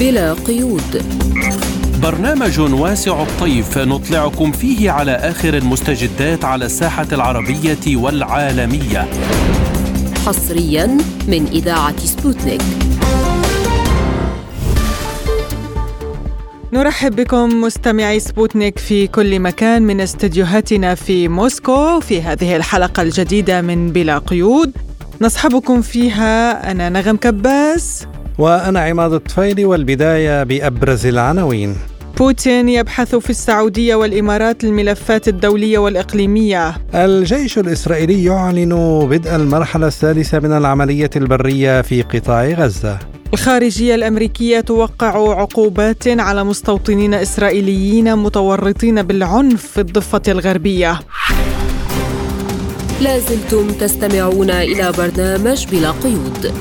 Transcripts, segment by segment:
بلا قيود. برنامج واسع الطيف نطلعكم فيه على آخر المستجدات على الساحة العربية والعالمية. حصريا من إذاعة سبوتنيك. نرحب بكم مستمعي سبوتنيك في كل مكان من استديوهاتنا في موسكو في هذه الحلقة الجديدة من بلا قيود. نصحبكم فيها أنا نغم كباس. وأنا عماد الطفيلي والبداية بأبرز العناوين. بوتين يبحث في السعودية والإمارات الملفات الدولية والإقليمية. الجيش الإسرائيلي يعلن بدء المرحلة الثالثة من العملية البرية في قطاع غزة. الخارجية الأمريكية توقع عقوبات على مستوطنين إسرائيليين متورطين بالعنف في الضفة الغربية. لازلتم تستمعون إلى برنامج بلا قيود.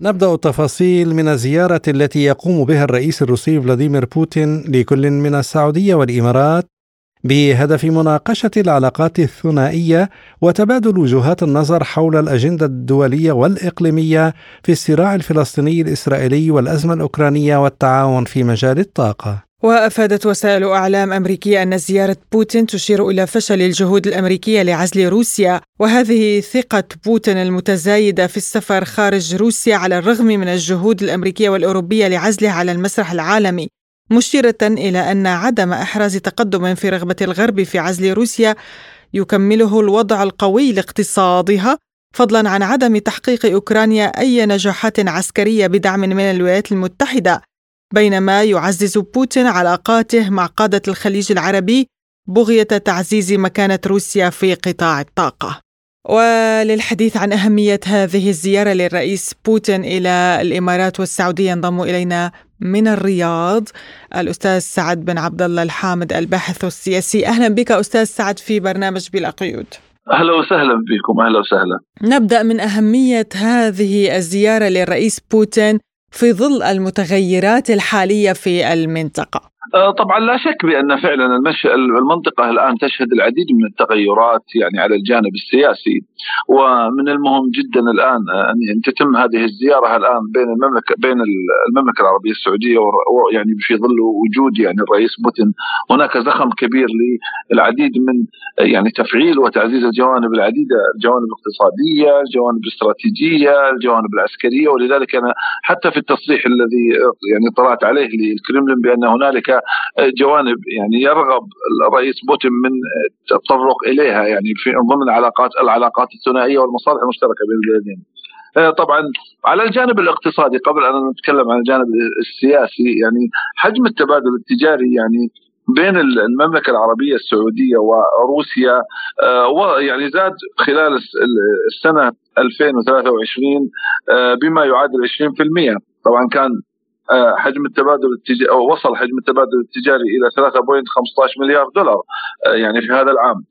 نبدأ التفاصيل من الزيارة التي يقوم بها الرئيس الروسي فلاديمير بوتين لكل من السعودية والإمارات بهدف مناقشة العلاقات الثنائية وتبادل وجهات النظر حول الأجندة الدولية والإقليمية في الصراع الفلسطيني الإسرائيلي والأزمة الأوكرانية والتعاون في مجال الطاقة. وأفادت وسائل أعلام أمريكية أن زيارة بوتين تشير إلى فشل الجهود الأمريكية لعزل روسيا وهذه ثقة بوتين المتزايدة في السفر خارج روسيا على الرغم من الجهود الأمريكية والأوروبية لعزله على المسرح العالمي مشيرة إلى أن عدم إحراز تقدم في رغبة الغرب في عزل روسيا يكمله الوضع القوي لاقتصادها فضلا عن عدم تحقيق أوكرانيا أي نجاحات عسكرية بدعم من الولايات المتحدة. بينما يعزز بوتين علاقاته مع قادة الخليج العربي بغية تعزيز مكانة روسيا في قطاع الطاقة. وللحديث عن أهمية هذه الزيارة للرئيس بوتين إلى الإمارات والسعودية ينضم إلينا من الرياض الأستاذ سعد بن عبد الله الحامد الباحث السياسي. أهلا بك أستاذ سعد في برنامج بلا قيود. أهلا وسهلا بكم أهلا وسهلا. نبدأ من أهمية هذه الزيارة للرئيس بوتين. في ظل المتغيرات الحالية في المنطقة؟ آه، طبعا لا شك بأن فعلا. المنطقة الآن تشهد العديد من التغيرات يعني على الجانب السياسي ومن المهم جدا الآن ان تتم هذه الزيارة الآن بين المملكه بين المملكة العربية السعودية ويعني في ظل وجود يعني الرئيس بوتين هناك زخم كبير للعديد من يعني تفعيل وتعزيز الجوانب العديدة الجوانب الاقتصادية، الجوانب الاستراتيجية، الجوانب العسكرية ولذلك أنا حتى في التصريح الذي يعني طلعت عليه للكرملين بأن هنالك جوانب يعني يرغب الرئيس بوتين من التطرق إليها يعني في ضمن العلاقات العلاقات الثنائية والمصالح المشتركة بين البلدين. آه، طبعا على الجانب الاقتصادي قبل أن نتكلم عن الجانب السياسي يعني حجم التبادل التجاري يعني بين المملكة العربية السعودية وروسيا آه، يعني زاد خلال السنة 2023 آه، بما يعادل 20% طبعا كان حجم التبادل التجاري أو وصل حجم التبادل التجاري إلى 3.15 مليار دولار آه، يعني في هذا العام.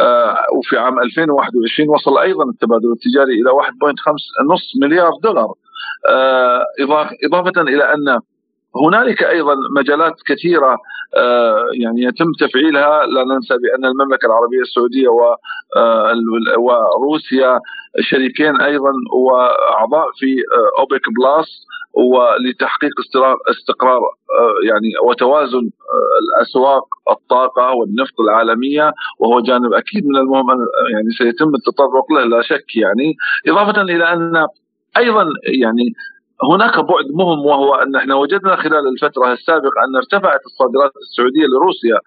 آه، وفي عام 2021 وصل أيضا التبادل التجاري إلى 1.5 نص مليار دولار. إضافة إلى أن هنالك أيضا مجالات كثيرة يعني يتم تفعيلها. لا ننسى بأن المملكة العربية السعودية وروسيا شريكين أيضا وأعضاء في أوبك بلاس ولتحقيق استقرار آه، يعني وتوازن آه، الأسواق الطاقة والنفط العالمية وهو جانب أكيد من المهم يعني سيتم التطرق له لا شك يعني. إضافة إلى أن أيضا يعني هناك بعد مهم وهو أن إحنا وجدنا خلال الفترة السابقة أن ارتفعت الصادرات السعودية لروسيا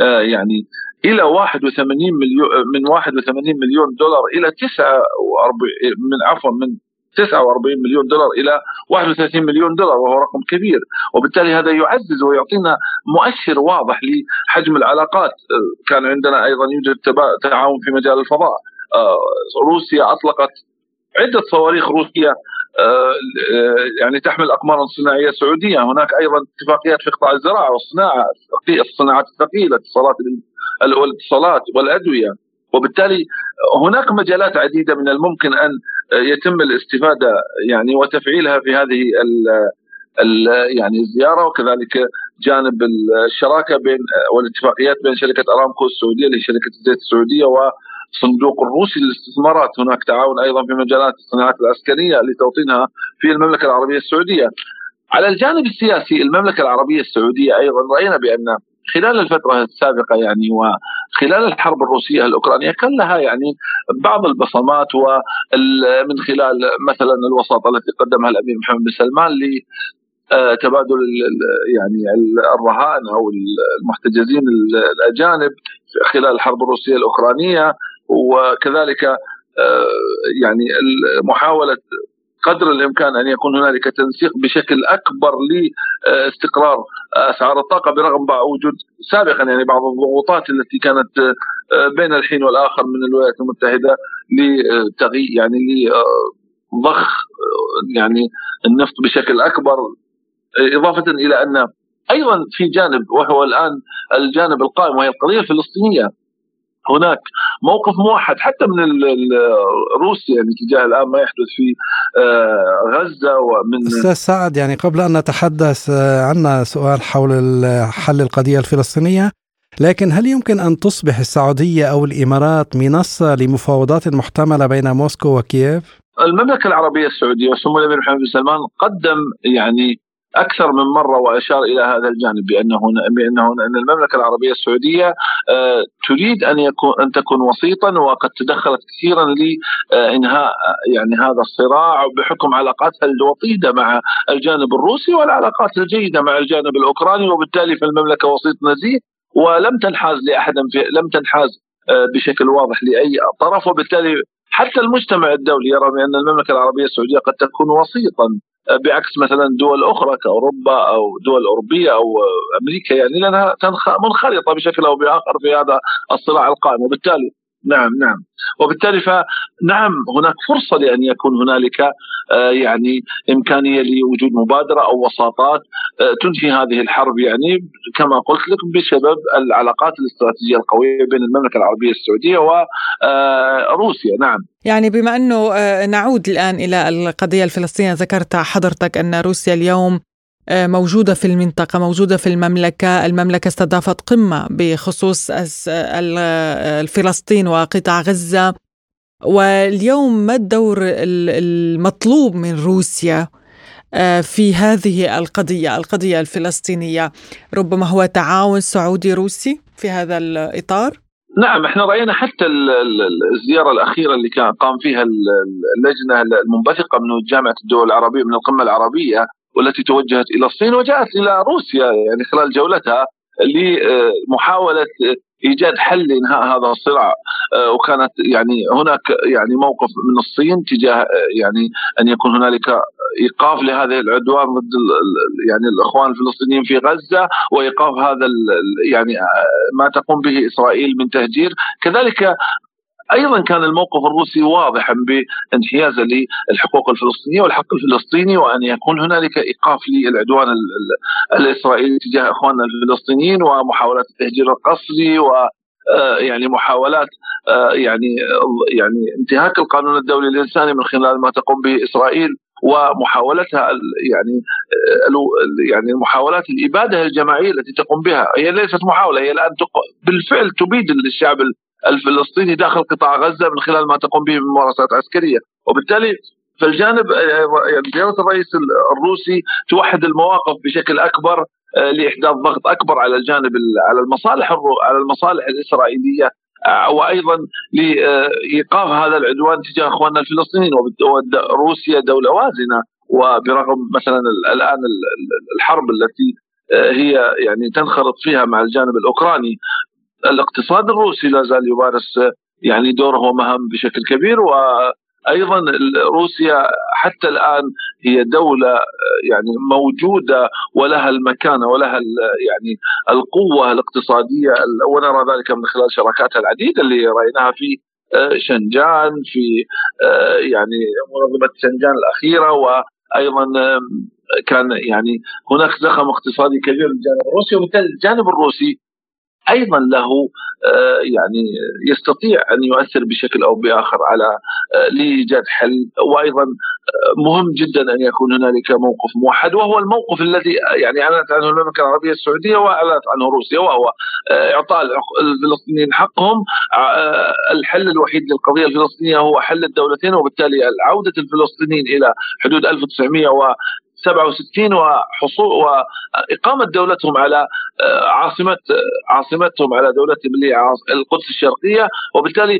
آه، يعني إلى 81 مليون من 81 مليون دولار إلى 49 من عفوا من 49 مليون دولار إلى 31 مليون دولار وهو رقم كبير. وبالتالي هذا يعزز ويعطينا مؤشر واضح لحجم العلاقات. كان عندنا أيضا يوجد تعاون في مجال الفضاء. آه، روسيا أطلقت عدة صواريخ روسية آه، يعني تحمل أقمارا صناعية سعودية، هناك أيضا اتفاقيات في قطاع الزراعة والصناعة الصناعات الثقيلة اتصالات الاتصالات والأدوية. وبالتالي هناك مجالات عديدة من الممكن أن يتم الاستفادة يعني وتفعيلها في هذه يعني الزياره وكذلك جانب الشراكة بين والاتفاقيات بين شركة أرامكو السعودية اللي هي شركه الزيت السعودية و الصندوق الروسي للاستثمارات. هناك تعاون أيضا في مجالات الصناعات العسكرية لتوطينها في المملكة العربية السعودية. على الجانب السياسي المملكة العربية السعودية أيضا رأينا بأن خلال الفترة السابقة يعني وخلال الحرب الروسية الأوكرانية كان لها يعني بعض البصمات ومن خلال مثلا الوساطة التي قدمها الأمير محمد بن سلمان تبادل يعني الرهائن أو المحتجزين الأجانب خلال الحرب الروسية الأوكرانية وكذلك يعني محاولة قدر الإمكان أن يكون هنالك تنسيق بشكل أكبر لاستقرار أسعار الطاقة برغم وجود سابقا يعني بعض الضغوطات التي كانت بين الحين والآخر من الولايات المتحدة لتغيير يعني لضخ يعني النفط بشكل أكبر إضافة إلى أن أيضا في جانب وهو الآن الجانب القائم وهي القضية الفلسطينية. هناك موقف موحد حتى من روسيا يعني تجاه الآن ما يحدث في آه، غزة ومن أستاذ سعد يعني قبل أن نتحدث آه، عنا سؤال حول حل القضية الفلسطينية لكن هل يمكن أن تصبح السعودية أو الإمارات منصة لمفاوضات محتملة بين موسكو وكييف؟ المملكة العربية السعودية وسمو الأمير محمد بن سلمان قدم يعني أكثر من مرة وأشار إلى هذا الجانب بأنه بأنه أن المملكة العربية السعودية آه، تريد أن يكون أن تكون وسيطا وقد تدخلت كثيرا لإنهاء يعني هذا الصراع بحكم علاقاتها الوطيدة مع الجانب الروسي والعلاقات الجيدة مع الجانب الأوكراني وبالتالي فالمملكة وسيط نزيه ولم تنحاز لاحد في لم تنحاز آه، بشكل واضح لأي طرف وبالتالي حتى المجتمع الدولي يرى بأن المملكة العربية السعودية قد تكون وسيطا. بعكس مثلا دول أخرى كأوروبا أو دول أوروبية أو أمريكا يعني لأنها منخرطة بشكل أو بآخر في هذا الصراع القائم. وبالتالي نعم نعم. وبالتالي فنعم هناك فرصة لأن يكون هنالك آه، يعني إمكانية لوجود مبادرة أو وساطات آه، تنهي هذه الحرب يعني كما قلت لك بسبب العلاقات الاستراتيجية القوية بين المملكة العربية السعودية وروسيا آه، نعم. يعني بما أنه نعود الآن إلى القضية الفلسطينية ذكرت حضرتك أن روسيا اليوم موجودة في المنطقة موجودة في المملكة. المملكة استضافت قمة بخصوص الفلسطين وقطاع غزة. واليوم ما الدور المطلوب من روسيا آه، في هذه القضية القضية الفلسطينية؟ ربما هو تعاون سعودي روسي في هذا الإطار؟ نعم إحنا رأينا حتى الزيارة الأخيرة اللي كان قام فيها اللجنة المنبثقة من جامعة الدول العربية من القمة العربية والتي توجهت إلى الصين وجاءت إلى روسيا يعني خلال جولتها لمحاولة إيجاد حل لإنهاء هذا الصراع. آه، وكانت يعني هناك يعني موقف من الصين تجاه يعني أن يكون هنالك إيقاف لهذه العدوان ضد يعني الإخوان الفلسطينيين في غزة وإيقاف هذا يعني آه، ما تقوم به إسرائيل من تهجير. كذلك أيضا كان الموقف الروسي واضحا بانحيازه للحقوق الفلسطينية والحق الفلسطيني وأن يكون هنالك إيقاف للعدوان الإسرائيلي تجاه إخواننا الفلسطينيين ومحاولات التهجير القسري و آه، يعني محاولات آه، يعني يعني انتهاك القانون الدولي الإنساني من خلال ما تقوم به إسرائيل ومحاولتها يعني آه، يعني محاولات الإبادة الجماعية التي تقوم بها. هي ليست محاولة هي الآن بالفعل تبيد الشعب الفلسطيني داخل قطاع غزة من خلال ما تقوم به من ممارسات عسكرية. وبالتالي فالجانب يعني زيارة الرئيس الروسي توحد المواقف بشكل أكبر آه، لإحداث ضغط أكبر على الجانب على المصالح على المصالح الإسرائيلية آه، وأيضا لإيقاف هذا العدوان تجاه إخواننا الفلسطينيين. وروسيا دولة وازنة وبرغم مثلا الآن الحرب التي آه، هي يعني تنخرط فيها مع الجانب الأوكراني الاقتصاد الروسي لا زال يمارس يعني دوره ومهام بشكل كبير وأيضا روسيا حتى الآن هي دولة يعني موجودة ولها المكانة ولها يعني القوة الاقتصادية ونرى ذلك من خلال شراكاتها العديدة اللي رأيناها في شنجان في يعني منظمة شنجان الأخيرة وأيضا كان يعني هناك زخم اقتصادي كبير من الروسي وبالتالي الجانب الروسي أيضا له آه، يعني يستطيع أن يؤثر بشكل أو بآخر على آه، لايجاد حل. وأيضا آه، مهم جدا أن يكون هنالك موقف موحد وهو الموقف الذي يعني أعلنت عنه المملكة العربية السعودية وأعلنت عنه روسيا وهو إعطاء الفلسطينيين حقهم. الحل الوحيد للقضية الفلسطينية هو حل الدولتين وبالتالي عوده الفلسطينيين إلى حدود 1900 و 67 وحصول وإقامة دولتهم على آه، عاصمة آه، عاصمتهم على دولتهم اللي القدس الشرقية وبالتالي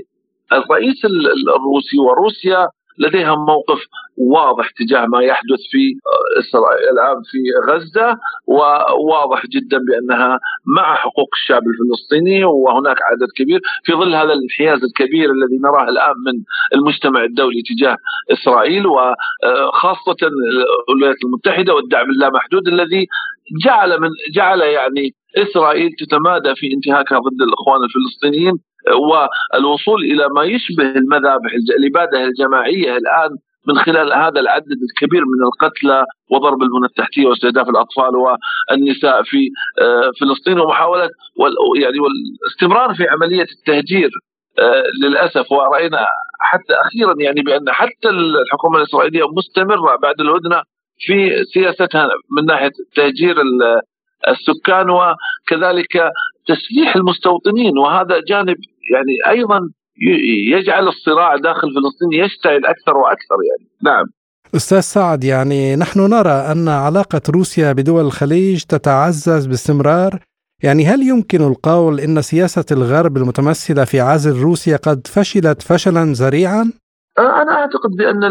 الرئيس الروسي وروسيا لديها موقف واضح تجاه ما يحدث في إسرائيل الآن في غزة وواضح جدا بأنها مع حقوق الشعب الفلسطيني وهناك عدد كبير. في ظل هذا الانحياز الكبير الذي نراه الآن من المجتمع الدولي تجاه إسرائيل وخاصة الولايات المتحدة والدعم اللامحدود الذي جعل من جعل يعني إسرائيل تتمادى في انتهاكها ضد الإخوان الفلسطينيين والوصول إلى ما يشبه المذابح الاباده الجماعية الآن من خلال هذا العدد الكبير من القتلى وضرب البنى التحتية واستهداف الأطفال والنساء في آه، فلسطين ومحاولة يعني والاستمرار في عملية التهجير آه، للأسف. ورأينا حتى أخيرا يعني بأن حتى الحكومة الإسرائيلية مستمرة بعد الهدنة في سياستها من ناحية تهجير السكان وكذلك تسليح المستوطنين. وهذا جانب يعني أيضا يجعل الصراع داخل فلسطين يشتعل أكثر وأكثر يعني. نعم. أستاذ سعد يعني نحن نرى أن علاقة روسيا بدول الخليج تتعزز باستمرار. يعني هل يمكن القول إن سياسة الغرب المتمثلة في عزل روسيا قد فشلت فشلا ذريعا؟ أنا أعتقد بأن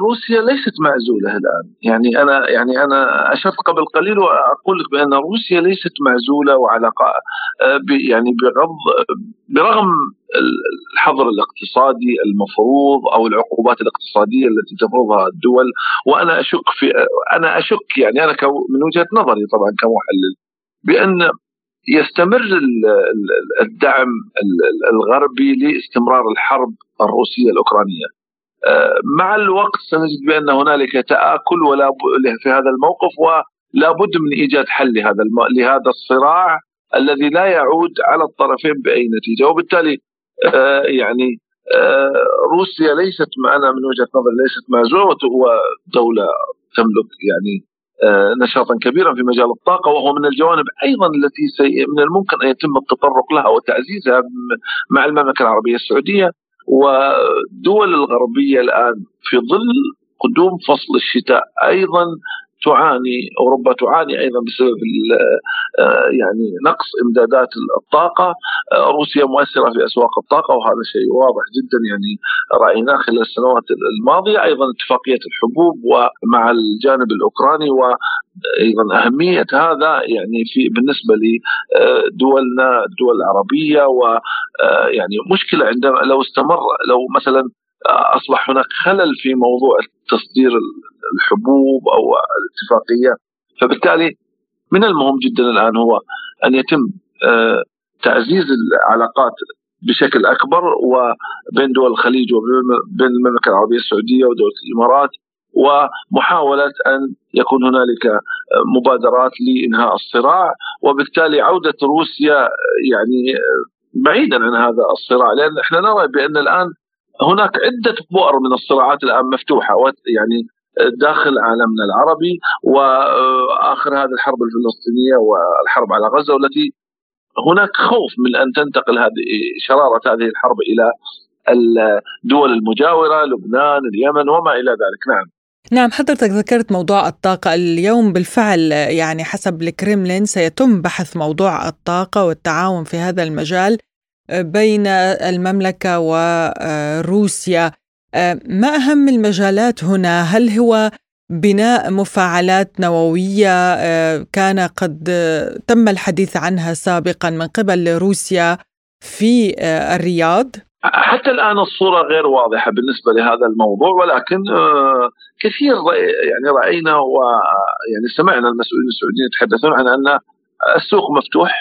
روسيا ليست معزولة الآن، يعني أنا يعني أنا أشرت قبل قليل وأقول لك بأن روسيا ليست معزولة وعلى يعني بغض برغم الحظر الاقتصادي المفروض أو العقوبات الاقتصادية التي تفرضها الدول وأنا أشك في أنا أشك يعني أنا من وجهة نظري طبعا كمحلل بأن يستمر الدعم الغربي لاستمرار الحرب الروسية الأوكرانية. مع الوقت سنجد بأن هنالك تآكل ولا في هذا الموقف ولا بد من إيجاد حل لهذا لهذا الصراع الذي لا يعود على الطرفين بأي نتيجة. وبالتالي آه، يعني آه، روسيا ليست معنا من وجهة نظري ليست معزوله ودوله تملك يعني آه، نشاطا كبيرا في مجال الطاقة وهو من الجوانب أيضا التي من الممكن أن يتم التطرق لها وتعزيزها مع المملكة العربية السعودية. ودول الغربية الآن في ظل قدوم فصل الشتاء أيضا تعاني أوروبا تعاني أيضا بسبب آه، يعني نقص إمدادات الطاقة، آه، روسيا مؤثرة في أسواق الطاقة وهذا شيء واضح جدا. يعني رأيناه خلال السنوات الماضية، أيضا اتفاقية الحبوب ومع الجانب الأوكراني وأيضا أهمية هذا يعني في بالنسبة لدولنا آه، الدول العربية ويعني مشكلة عندما لو استمر لو مثلا أصبح هناك خلل في موضوع تصدير الحبوب أو الاتفاقية. فبالتالي من المهم جدا الآن هو أن يتم آه، تعزيز العلاقات بشكل أكبر وبين دول الخليج وبين المملكة العربية السعودية ودولة الإمارات. ومحاولة أن يكون هنالك مبادرات لإنهاء الصراع وبالتالي عودة روسيا يعني بعيدا عن هذا الصراع لأن إحنا نرى بأن الآن هناك عدة بؤر من الصراعات الآن مفتوحة يعني داخل عالمنا العربي وآخر هذه الحرب الفلسطينية والحرب على غزة والتي هناك خوف من أن تنتقل هذه شرارة هذه الحرب إلى الدول المجاورة لبنان اليمن وما إلى ذلك. نعم. نعم حضرتك ذكرت موضوع الطاقة اليوم بالفعل يعني حسب الكريملين سيتم بحث موضوع الطاقة والتعاون في هذا المجال بين المملكة وروسيا آه، ما أهم المجالات هنا؟ هل هو بناء مفاعلات نووية آه، كان قد تم الحديث عنها سابقا من قبل روسيا في آه، الرياض؟ حتى الآن الصورة غير واضحة بالنسبة لهذا الموضوع ولكن كثير يعني رأينا ويعني سمعنا المسؤولين السعوديين يتحدثون عن أن السوق مفتوح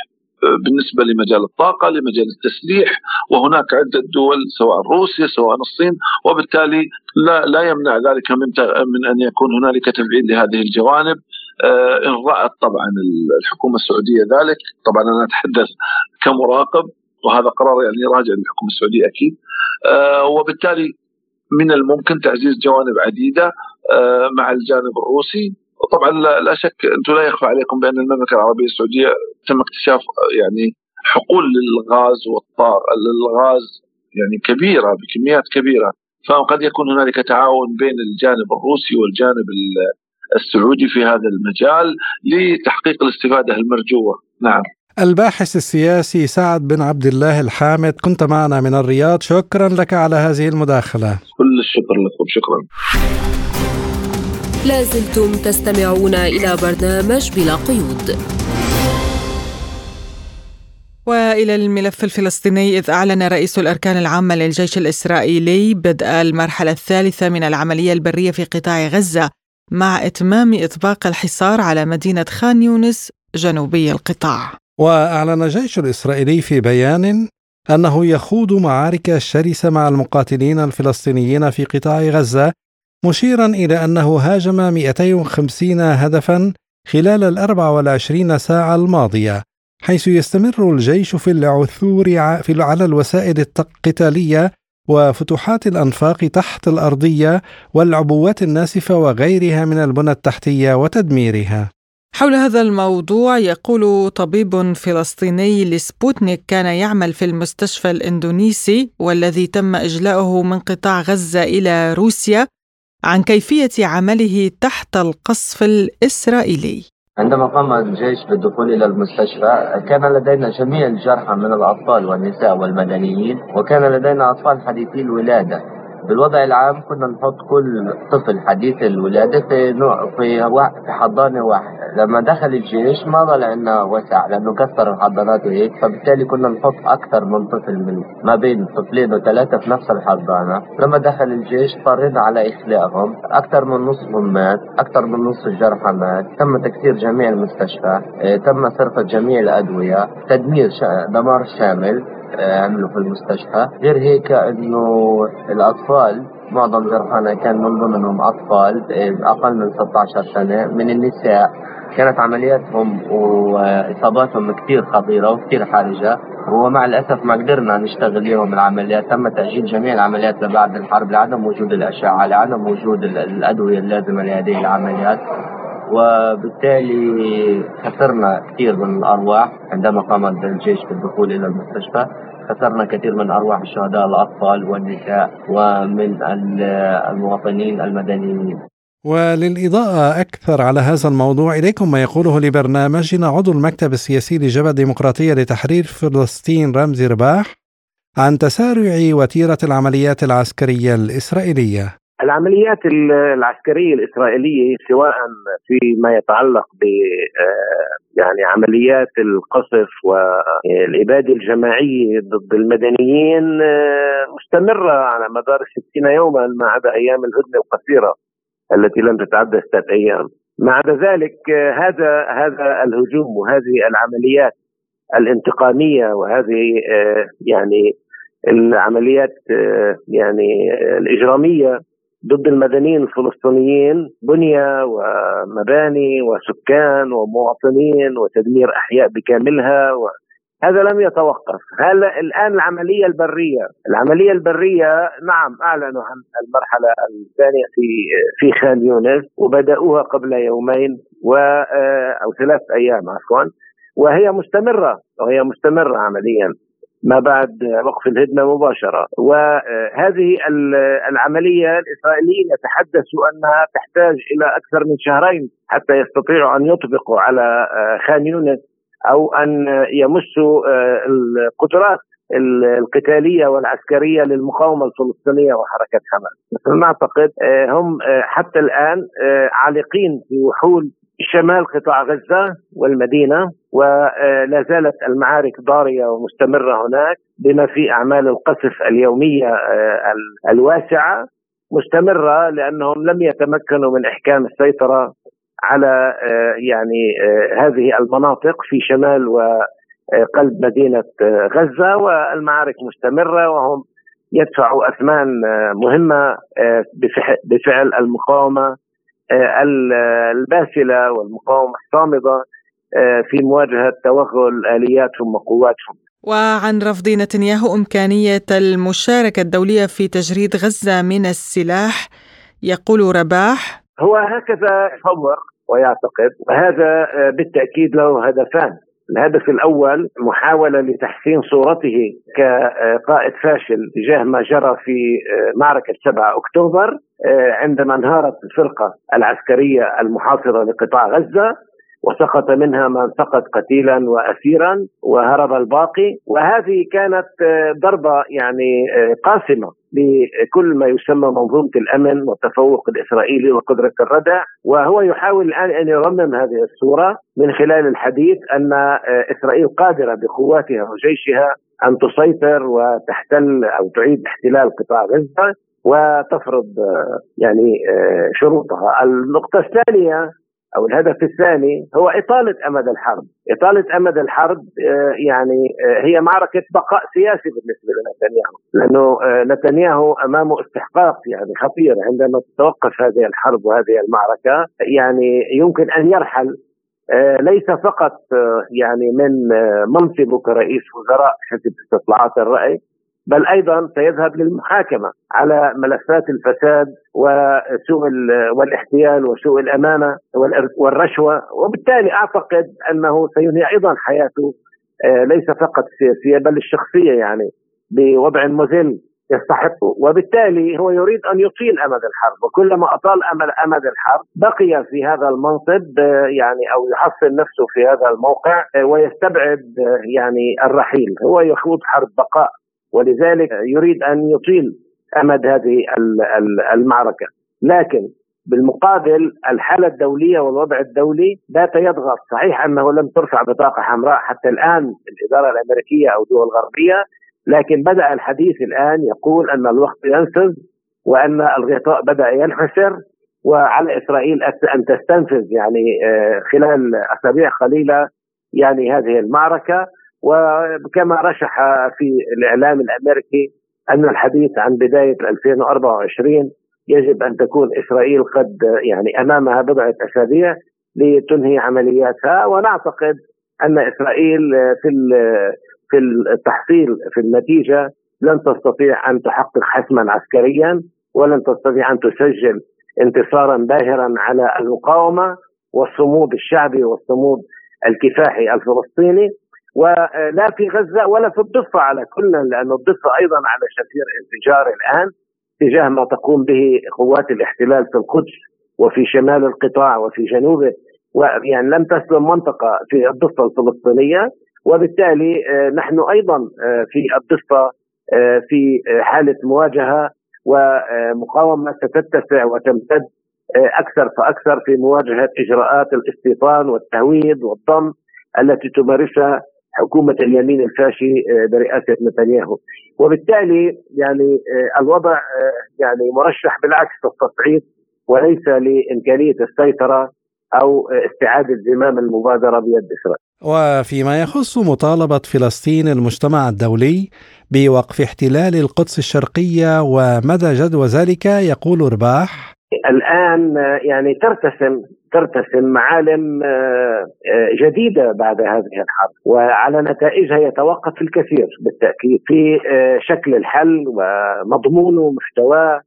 بالنسبة لمجال الطاقة لمجال التسليح وهناك عدة دول سواء روسيا سواء الصين وبالتالي لا لا يمنع ذلك من من أن يكون هنالك تفعيل لهذه الجوانب. إن رأت طبعا الحكومة السعودية ذلك طبعا أنا أتحدث كمراقب وهذا قرار يعني راجع للحكومه السعودية أكيد. وبالتالي من الممكن تعزيز جوانب عديدة مع الجانب الروسي. وطبعا لا شك أنتم لا يخفى عليكم بأن المملكة العربية السعودية تم اكتشاف يعني حقول للغاز والطاقه للغاز يعني كبيرة بكميات كبيرة. فقد يكون هنالك تعاون بين الجانب الروسي والجانب السعودي في هذا المجال لتحقيق الاستفادة المرجوة. نعم. الباحث السياسي سعد بن عبد الله الحامد كنت معنا من الرياض. شكرا لك على هذه المداخلة. كل الشكر لكم. شكرا. لازلتم تستمعون إلى برنامج بلا قيود. وإلى الملف الفلسطيني إذ أعلن رئيس الأركان العامة للجيش الإسرائيلي بدء المرحلة الثالثة من العملية البرية في قطاع غزة مع إتمام إطباق الحصار على مدينة خان يونس جنوبي القطاع. وأعلن الجيش الإسرائيلي في بيان أنه يخوض معارك شرسه مع المقاتلين الفلسطينيين في قطاع غزة مشيرا إلى أنه هاجم 250 هدفا خلال ال 24 ساعة الماضية حيث يستمر الجيش في العثور على الوسائل القتالية وفتوحات الأنفاق تحت الأرضية والعبوات الناسفة وغيرها من البنى التحتية وتدميرها. حول هذا الموضوع يقول طبيب فلسطيني لسبوتنيك كان يعمل في المستشفى الإندونيسي والذي تم إجلاؤه من قطاع غزة إلى روسيا عن كيفية عمله تحت القصف الإسرائيلي. عندما قام الجيش بالدخول إلى المستشفى كان لدينا جميع الجرحى من الأطفال والنساء والمدنيين وكان لدينا أطفال حديثي الولادة بالوضع العام كنا نحط كل طفل حديث الولادة في نوع في في حضانة واحدة. لما دخل الجيش ما ضل عندنا وسع لأنه كثر الحضانات وهيك فبالتالي كنا نحط أكثر من طفل من ما بين طفلين وثلاثة في نفس الحضانة. لما دخل الجيش اضطرينا على إخلاءهم. أكثر من نصفهم مات أكثر من نصف الجرحى مات. تم تكسير جميع المستشفى آه تم سرقة جميع الأدوية تدمير دمار شامل. عملوا في المستشفى. غير هيك إنه الأطفال معظم جرحانا كان من ضمنهم أطفال أقل من 16 سنة من النساء. كانت عملياتهم وإصاباتهم كثير خطيرة وكثير حرجة. ومع الأسف ما قدرنا نشتغل اليوم العمليات. تم تأجيل جميع العمليات لبعد الحرب لعدم وجود الأشعة لعدم وجود الأدوية اللازمة لهذه العمليات. وبالتالي خسرنا كثير من الأرواح. عندما قام الجيش بالدخول إلى المستشفى خسرنا كثير من أرواح الشهداء الأطفال والنساء ومن المواطنين المدنيين. وللإضاءة أكثر على هذا الموضوع إليكم ما يقوله لبرنامجنا عضو المكتب السياسي لجبهة الديمقراطية لتحرير فلسطين رمزي رباح عن تسارع وتيرة العمليات العسكرية الإسرائيلية. العمليات العسكرية الإسرائيلية سواء فيما يتعلق ب آه، يعني عمليات القصف والإبادة الجماعية ضد المدنيين آه، مستمرة على مدار 60 يوما ما عدا أيام الهدنة القصيرة التي لم تتعدى ستة أيام. ما عدا ذلك آه، هذا هذا الهجوم وهذه العمليات الانتقامية وهذه يعني العمليات يعني الإجرامية ضد المدنيين الفلسطينيين بنية ومباني وسكان ومواطنين وتدمير أحياء بكاملها و... هذا لم يتوقف. هلا الآن العملية البرية العملية البرية نعم أعلنوا عن المرحلة الثانية في في خان يونس وبدأوها قبل يومين و أو ثلاث أيام عفوا. وهي مستمرة وهي مستمرة عمليا. ما بعد وقف الهدنة مباشرة وهذه العملية الاسرائيليين يتحدثوا أنها تحتاج إلى أكثر من شهرين حتى يستطيعوا أن يطبقوا على خان يونس أو أن يمسوا القدرات القتالية والعسكرية للمقاومة الفلسطينية وحركة حماس. نعتقد هم حتى الآن عالقين في وحول شمال قطاع غزة والمدينة ولا زالت المعارك ضارية ومستمرة هناك بما في أعمال القصف اليومية آه، الواسعة مستمرة لأنهم لم يتمكنوا من إحكام السيطرة على آه، يعني آه، هذه المناطق في شمال وقلب مدينة غزة والمعارك مستمرة وهم يدفعوا أثمان مهمة بفعل المقاومة الباسلة والمقاومة الصامده في مواجهة توغل الياتهم وقواتهم. وعن رفض نتنياهو إمكانية المشاركة الدولية في تجريد غزة من السلاح يقول رباح هو هكذا يصور ويعتقد وهذا بالتأكيد له هدفان الهدف الأول محاولة لتحسين صورته كقائد فاشل تجاه ما جرى في معركة 7 أكتوبر عندما انهارت الفرقة العسكرية المحاصره لقطاع غزة وسقط منها من سقط قتيلا واسيرا وهرب الباقي وهذه كانت ضربة يعني قاسمة لكل ما يسمى منظومة الأمن والتفوق الإسرائيلي وقدرة الردع وهو يحاول الآن أن يرمم هذه الصورة من خلال الحديث أن إسرائيل قادرة بقواتها وجيشها أن تسيطر وتحتل أو تعيد احتلال قطاع غزة وتفرض يعني شروطها. النقطة الثانية أو الهدف الثاني هو إطالة أمد الحرب، إطالة أمد الحرب يعني هي معركة بقاء سياسي بالنسبة لنتنياهو، لأنه نتنياهو أمامه استحقاق يعني خطير. عندما تتوقف هذه الحرب وهذه المعركة يعني يمكن أن يرحل ليس فقط يعني من منصبه كرئيس وزراء حزب استطلاعات الرأي بل أيضا سيذهب للمحاكمة على ملفات الفساد وسوء والاحتيال وسوء الأمانة والرشوة. وبالتالي أعتقد أنه سينهي أيضا حياته ليس فقط السياسيه بل الشخصية يعني بوضع مذل يستحقه. وبالتالي هو يريد أن يطيل أمد الحرب. وكلما أطال امد أمد الحرب بقي في هذا المنصب يعني أو يحصن نفسه في هذا الموقع ويستبعد يعني الرحيل. هو يخوض حرب بقاء. ولذلك يريد أن يطيل أمد هذه المعركة. لكن بالمقابل الحالة الدولية والوضع الدولي بات يضغط. صحيح أنه لم ترفع بطاقة حمراء حتى الآن الإدارة الأمريكية أو دول غربية لكن بدأ الحديث الآن يقول أن الوقت ينفذ وأن الغطاء بدأ ينحسر وعلى إسرائيل أن تستنفذ يعني خلال أسابيع قليلة يعني هذه المعركة. وكما رشح في الإعلام الأمريكي أن الحديث عن بداية 2024 يجب أن تكون إسرائيل قد يعني أمامها بضعة أسابيع لتنهي عملياتها. ونعتقد أن إسرائيل في في التحصيل في النتيجة لن تستطيع أن تحقق حسما عسكريا ولن تستطيع أن تسجل انتصارا باهرا على المقاومة والصمود الشعبي والصمود الكفاحي الفلسطيني. ولا في غزة ولا في الضفة على كلنا لأن الضفة أيضا على شفير انفجار الآن تجاه ما تقوم به قوات الاحتلال في القدس وفي شمال القطاع وفي جنوبه ويعني لم تسلم منطقة في الضفة الفلسطينية وبالتالي نحن أيضا في الضفة في حالة مواجهة ومقاومة ستتسع وتمتد أكثر فأكثر في مواجهة إجراءات الاستيطان والتهويد والضم التي تمارسها حكومة اليمين الفاشي برئاسة نتنياهو. وبالتالي يعني الوضع يعني مرشح بالعكس التصعيد وليس لإمكانية السيطرة أو استعادة زمام المبادرة بيد إسرائيل. وفيما يخص مطالبة فلسطين المجتمع الدولي بوقف احتلال القدس الشرقية ومدى جدوى ذلك يقول رباح الآن يعني ترتسم ترتسم معالم جديدة بعد هذه الحرب وعلى نتائجها يتوقف الكثير بالتأكيد في شكل الحل ومضمونه ومحتواه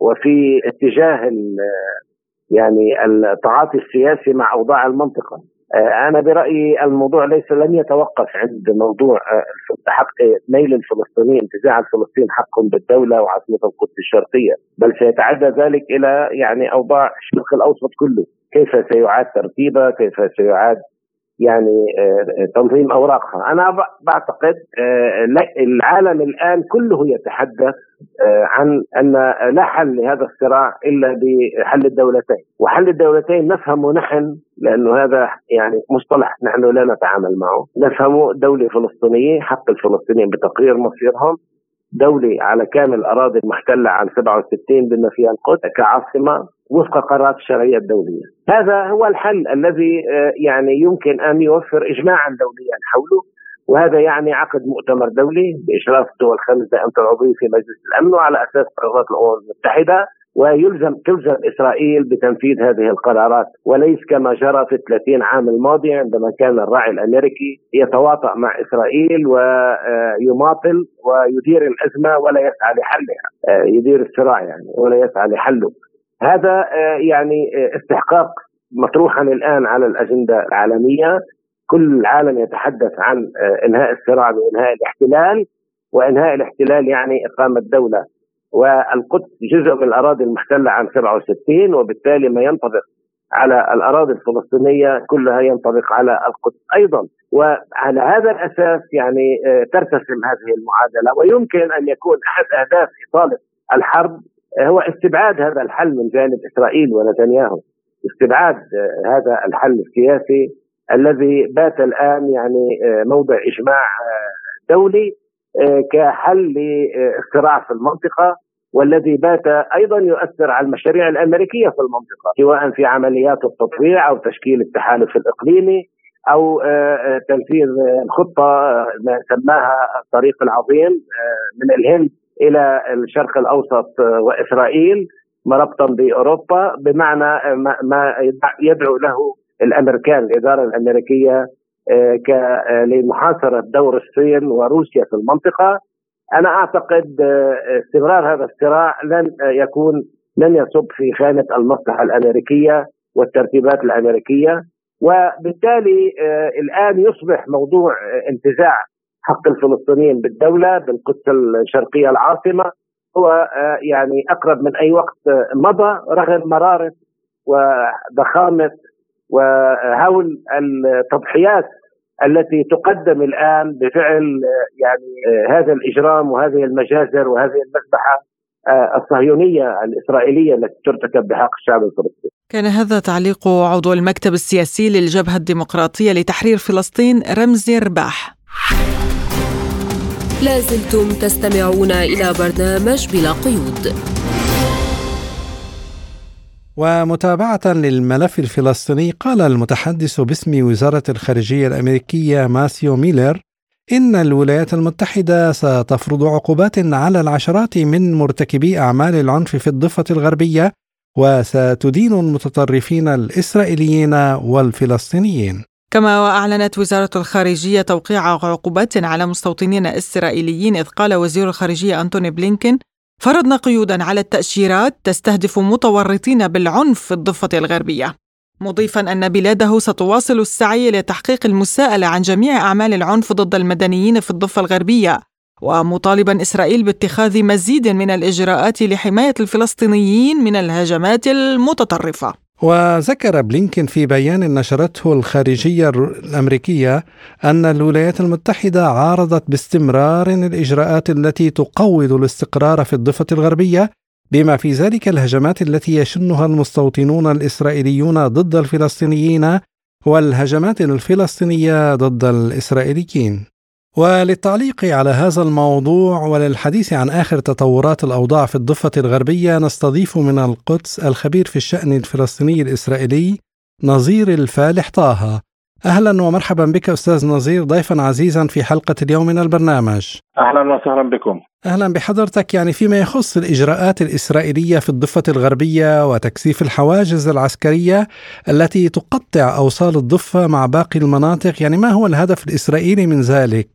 وفي اتجاه يعني التعاطي السياسي مع أوضاع المنطقة. أنا برأيي الموضوع ليس لن يتوقف عند موضوع حق نيل الفلسطينيين انتزاع الفلسطينيين حقهم بالدولة وعاصمه القدس الشرقية بل سيتعدى ذلك إلى يعني أوضاع الشرق الأوسط كله. كيف سيعاد ترتيبها كيف سيعاد يعني تنظيم أوراقها. أنا بعتقد العالم الآن كله يتحدث عن أن لا حل لهذا الصراع إلا بحل الدولتين. وحل الدولتين نفهمه نحن لأنه هذا يعني مصطلح نحن لا نتعامل معه. نفهمه دولة فلسطينية حق الفلسطينيين بتقرير مصيرهم. دولة على كامل الأراضي المحتلة عن 67 بما فيها القدس كعاصمة وفق قرارات الشرعية الدولية. هذا هو الحل الذي يعني يمكن أن يوفر إجماعا دوليا حوله وهذا يعني عقد مؤتمر دولي بإشراف الدول الخمس دائمة العضوية في مجلس الأمن وعلى أساس قرارات الأمم المتحدة. ويلزم تلزم إسرائيل بتنفيذ هذه القرارات وليس كما جرى في 30 عام الماضيه عندما كان الراعي الأمريكي يتواطأ مع إسرائيل ويماطل ويدير الأزمة ولا يسعى لحلها. يدير الصراع يعني ولا يسعى لحله. هذا يعني استحقاق مطروحا الآن على الأجندة العالمية. كل العالم يتحدث عن إنهاء الصراع وإنهاء الاحتلال. وإنهاء الاحتلال يعني إقامة دولة. والقدس جزء من الأراضي المحتلة عام 67 وبالتالي ما ينطبق على الأراضي الفلسطينية كلها ينطبق على القدس أيضا. وعلى هذا الأساس يعني آه، ترتسم هذه المعادلة. ويمكن أن يكون أحد أهداف إطالة الحرب آه، هو استبعاد هذا الحل من جانب إسرائيل ونتنياهو. استبعاد آه، هذا الحل السياسي الذي بات الآن يعني موضع إجماع دولي. كحل للصراع في المنطقة والذي بات أيضا يؤثر على المشاريع الأمريكية في المنطقة سواء في عمليات التطبيع أو تشكيل التحالف الإقليمي أو آه، آه، تنفيذ الخطة آه، ما سماها الطريق العظيم من الهند إلى الشرق الأوسط وإسرائيل مربطا بأوروبا بمعنى ما يدعو له الأمريكان الإدارة الأمريكية لمحاصرة دور الصين وروسيا في المنطقة. أنا أعتقد آه، استمرار هذا الصراع لن آه، يكون لن يصب في خانة المصلحة الأمريكية والترتيبات الأمريكية. وبالتالي آه، الآن يصبح موضوع انتزاع حق الفلسطينيين بالدولة بالقدس الشرقية العاصمة. هو يعني أقرب من أي وقت مضى رغم مرارة وضخامه وهول التضحيات التي تقدم الآن بفعل يعني هذا الإجرام وهذه المجازر وهذه المذبحة آه، الصهيونية الإسرائيلية التي ترتكب بحق الشعب الفلسطيني. كان هذا تعليق عضو المكتب السياسي للجبهة الديمقراطية لتحرير فلسطين رمزي رباح. لازلتم تستمعون إلى برنامج بلا قيود. ومتابعة للملف الفلسطيني قال المتحدث باسم وزارة الخارجية الأمريكية ماسيو ميلر إن الولايات المتحدة ستفرض عقوبات على العشرات من مرتكبي أعمال العنف في الضفة الغربية وستدين المتطرفين الإسرائيليين والفلسطينيين. كما وأعلنت وزارة الخارجية توقيع عقوبات على مستوطنين إسرائيليين إذ قال وزير الخارجية أنتوني بلينكين فرضنا قيودا على التأشيرات تستهدف متورطين بالعنف في الضفة الغربية. مضيفا أن بلاده ستواصل السعي لتحقيق المساءلة عن جميع أعمال العنف ضد المدنيين في الضفة الغربية ومطالبا إسرائيل باتخاذ مزيد من الإجراءات لحماية الفلسطينيين من الهجمات المتطرفة. وذكر بلينكين في بيان نشرته الخارجية الأمريكية أن الولايات المتحدة عارضت باستمرار الإجراءات التي تقوض الاستقرار في الضفة الغربية بما في ذلك الهجمات التي يشنها المستوطنون الإسرائيليون ضد الفلسطينيين والهجمات الفلسطينية ضد الإسرائيليين. وللتعليق على هذا الموضوع وللحديث عن آخر تطورات الأوضاع في الضفة الغربية نستضيف من القدس الخبير في الشأن الفلسطيني الإسرائيلي نظير الفالح طه. أهلا ومرحبا بك أستاذ نظير ضيفا عزيزا في حلقة اليوم من البرنامج. أهلا وسهلا بكم. أهلا بحضرتك يعني فيما يخص الإجراءات الإسرائيلية في الضفة الغربية وتكثيف الحواجز العسكرية التي تقطع أوصال الضفة مع باقي المناطق يعني ما هو الهدف الإسرائيلي من ذلك؟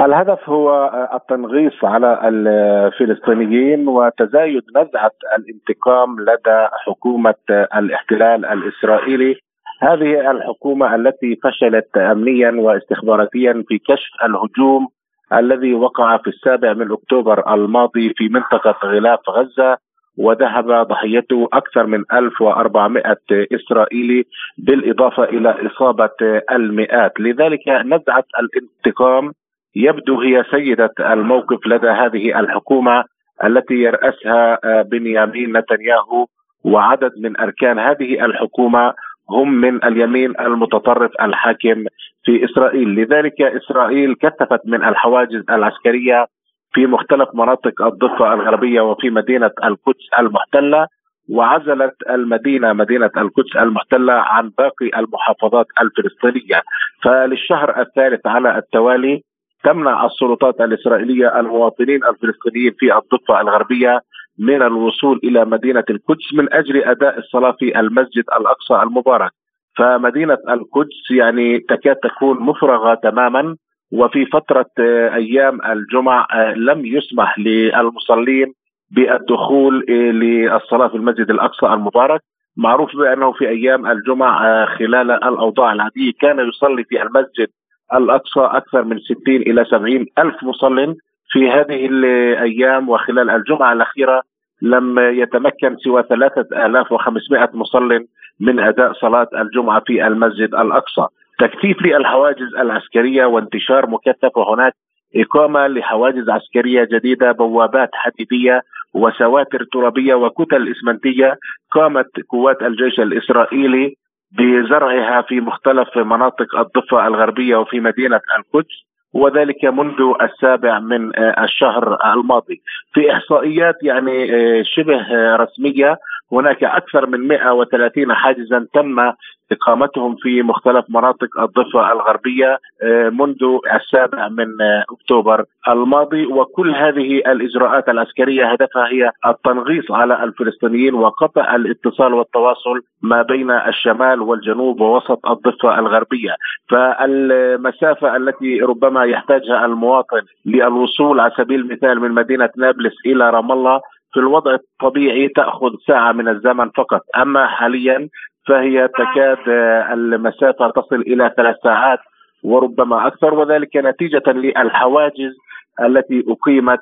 الهدف هو التنغيص على الفلسطينيين وتزايد نزعة الانتقام لدى حكومة الاحتلال الإسرائيلي. هذه الحكومة التي فشلت أمنيا واستخباراتيا في كشف الهجوم الذي وقع في السابع من أكتوبر الماضي في منطقة غلاف غزة وذهب ضحيته أكثر من 1400 إسرائيلي بالإضافة إلى إصابة المئات، لذلك نزعه الانتقام يبدو هي سيدة الموقف لدى هذه الحكومة التي يرأسها بنيامين نتنياهو وعدد من أركان هذه الحكومة هم من اليمين المتطرف الحاكم في إسرائيل، لذلك إسرائيل كثفت من الحواجز العسكرية في مختلف مناطق الضفة الغربية وفي مدينة القدس المحتلة وعزلت المدينة مدينة القدس المحتلة عن باقي المحافظات الفلسطينية، فللشهر الثالث على التوالي تمنع السلطات الإسرائيلية المواطنين الفلسطينيين في الضفة الغربية من الوصول إلى مدينة القدس من أجل أداء الصلاة في المسجد الأقصى المبارك. فمدينة القدس يعني تكاد تكون مفرغة تماما وفي فترة آه، أيام الجمعة آه، لم يسمح للمصلين بالدخول آه، للصلاة في المسجد الأقصى المبارك. معروف بأنه في أيام الجمعة خلال الأوضاع العادية كان يصلي في المسجد الأقصى أكثر من 60 إلى 70 ألف مصل في هذه الأيام وخلال الجمعة الأخيرة لم يتمكن سوى 3500 مصل من أداء صلاة الجمعة في المسجد الأقصى. تكثيف للحواجز العسكرية وانتشار مكثف وهناك إقامة لحواجز عسكرية جديدة بوابات حديدية وسواتر ترابية وكتل إسمنتية قامت قوات الجيش الإسرائيلي بزرعها في مختلف مناطق الضفة الغربية وفي مدينة القدس وذلك منذ السابع من آه، الشهر الماضي. في إحصائيات يعني آه، شبه رسمية هناك أكثر من 130 حاجزا تم إقامتهم في مختلف مناطق الضفة الغربية آه، منذ السابع من أكتوبر الماضي. وكل هذه الإجراءات العسكرية هدفها هي التنغيص على الفلسطينيين وقطع الاتصال والتواصل ما بين الشمال والجنوب ووسط الضفة الغربية. فالمسافة التي ربما يحتاجها المواطن للوصول على سبيل المثال من مدينة نابلس إلى رام الله في الوضع الطبيعي تأخذ ساعة من الزمن فقط. أما حاليا فهي تكاد المسافة تصل إلى ثلاث ساعات وربما أكثر وذلك نتيجة للحواجز التي أقيمت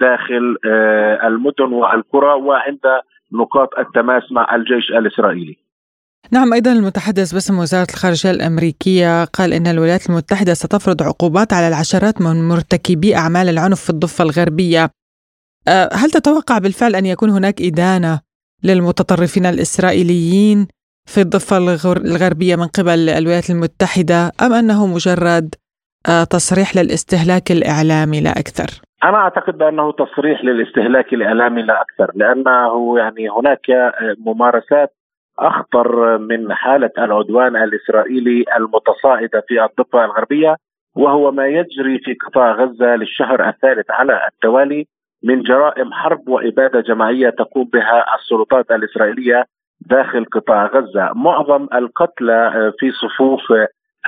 داخل المدن والقرى وعند نقاط التماس مع الجيش الإسرائيلي. نعم أيضا المتحدث باسم وزارة الخارجية الأمريكية قال إن الولايات المتحدة ستفرض عقوبات على العشرات من مرتكبي أعمال العنف في الضفة الغربية آه، هل تتوقع بالفعل أن يكون هناك إدانة للمتطرفين الإسرائيليين في الضفة الغربية من قبل الولايات المتحدة أم أنه مجرد آه، تصريح للاستهلاك الإعلامي لا أكثر؟ أنا أعتقد بأنه تصريح للاستهلاك الإعلامي لا أكثر لأنه يعني هناك آه، ممارسات أخطر من حالة العدوان الإسرائيلي المتصاعدة في الضفة الغربية وهو ما يجري في قطاع غزة للشهر الثالث على التوالي من جرائم حرب وإبادة جماعية تقوم بها السلطات الإسرائيلية داخل قطاع غزة، معظم القتلى آه، في صفوف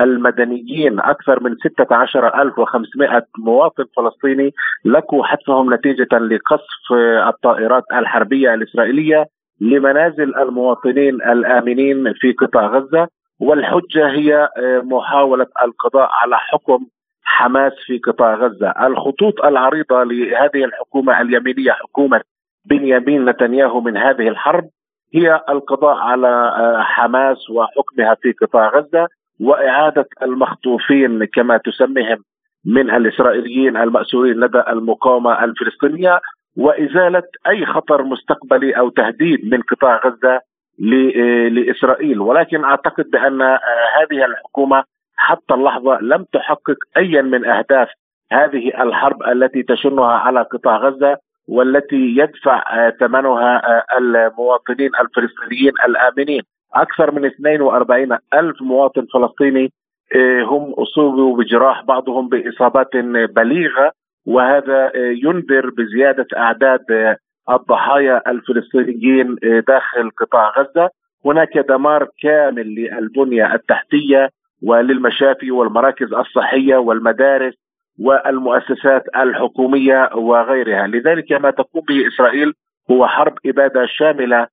المدنيين أكثر من 16500 مواطن فلسطيني لقوا حتفهم نتيجة لقصف آه، الطائرات الحربية الإسرائيلية لمنازل المواطنين الآمنين في قطاع غزة. والحجة هي آه، محاولة القضاء على حكم حماس في قطاع غزة، الخطوط العريضة لهذه الحكومة اليمينية حكومة بنيامين نتنياهو من هذه الحرب هي القضاء على آه، حماس وحكمها في قطاع غزة وإعادة المخطوفين كما تسميهم من الإسرائيليين المأسورين لدى المقاومة الفلسطينية وإزالة أي خطر مستقبلي أو تهديد من قطاع غزة آه، لإسرائيل. ولكن أعتقد بأن آه، هذه الحكومة حتى اللحظة لم تحقق ايا من أهداف هذه الحرب التي تشنها على قطاع غزة. والتي يدفع آه، ثمنها آه، المواطنين الفلسطينيين الآمنين. أكثر من 42 ألف مواطن فلسطيني آه، هم اصيبوا بجراح بعضهم بإصابات بليغة وهذا ينذر بزيادة أعداد الضحايا الفلسطينيين داخل قطاع غزة. هناك دمار كامل للبنية التحتية وللمشافي والمراكز الصحية والمدارس. والمؤسسات الحكومية وغيرها، لذلك ما تقوم به إسرائيل هو حرب إبادة شاملة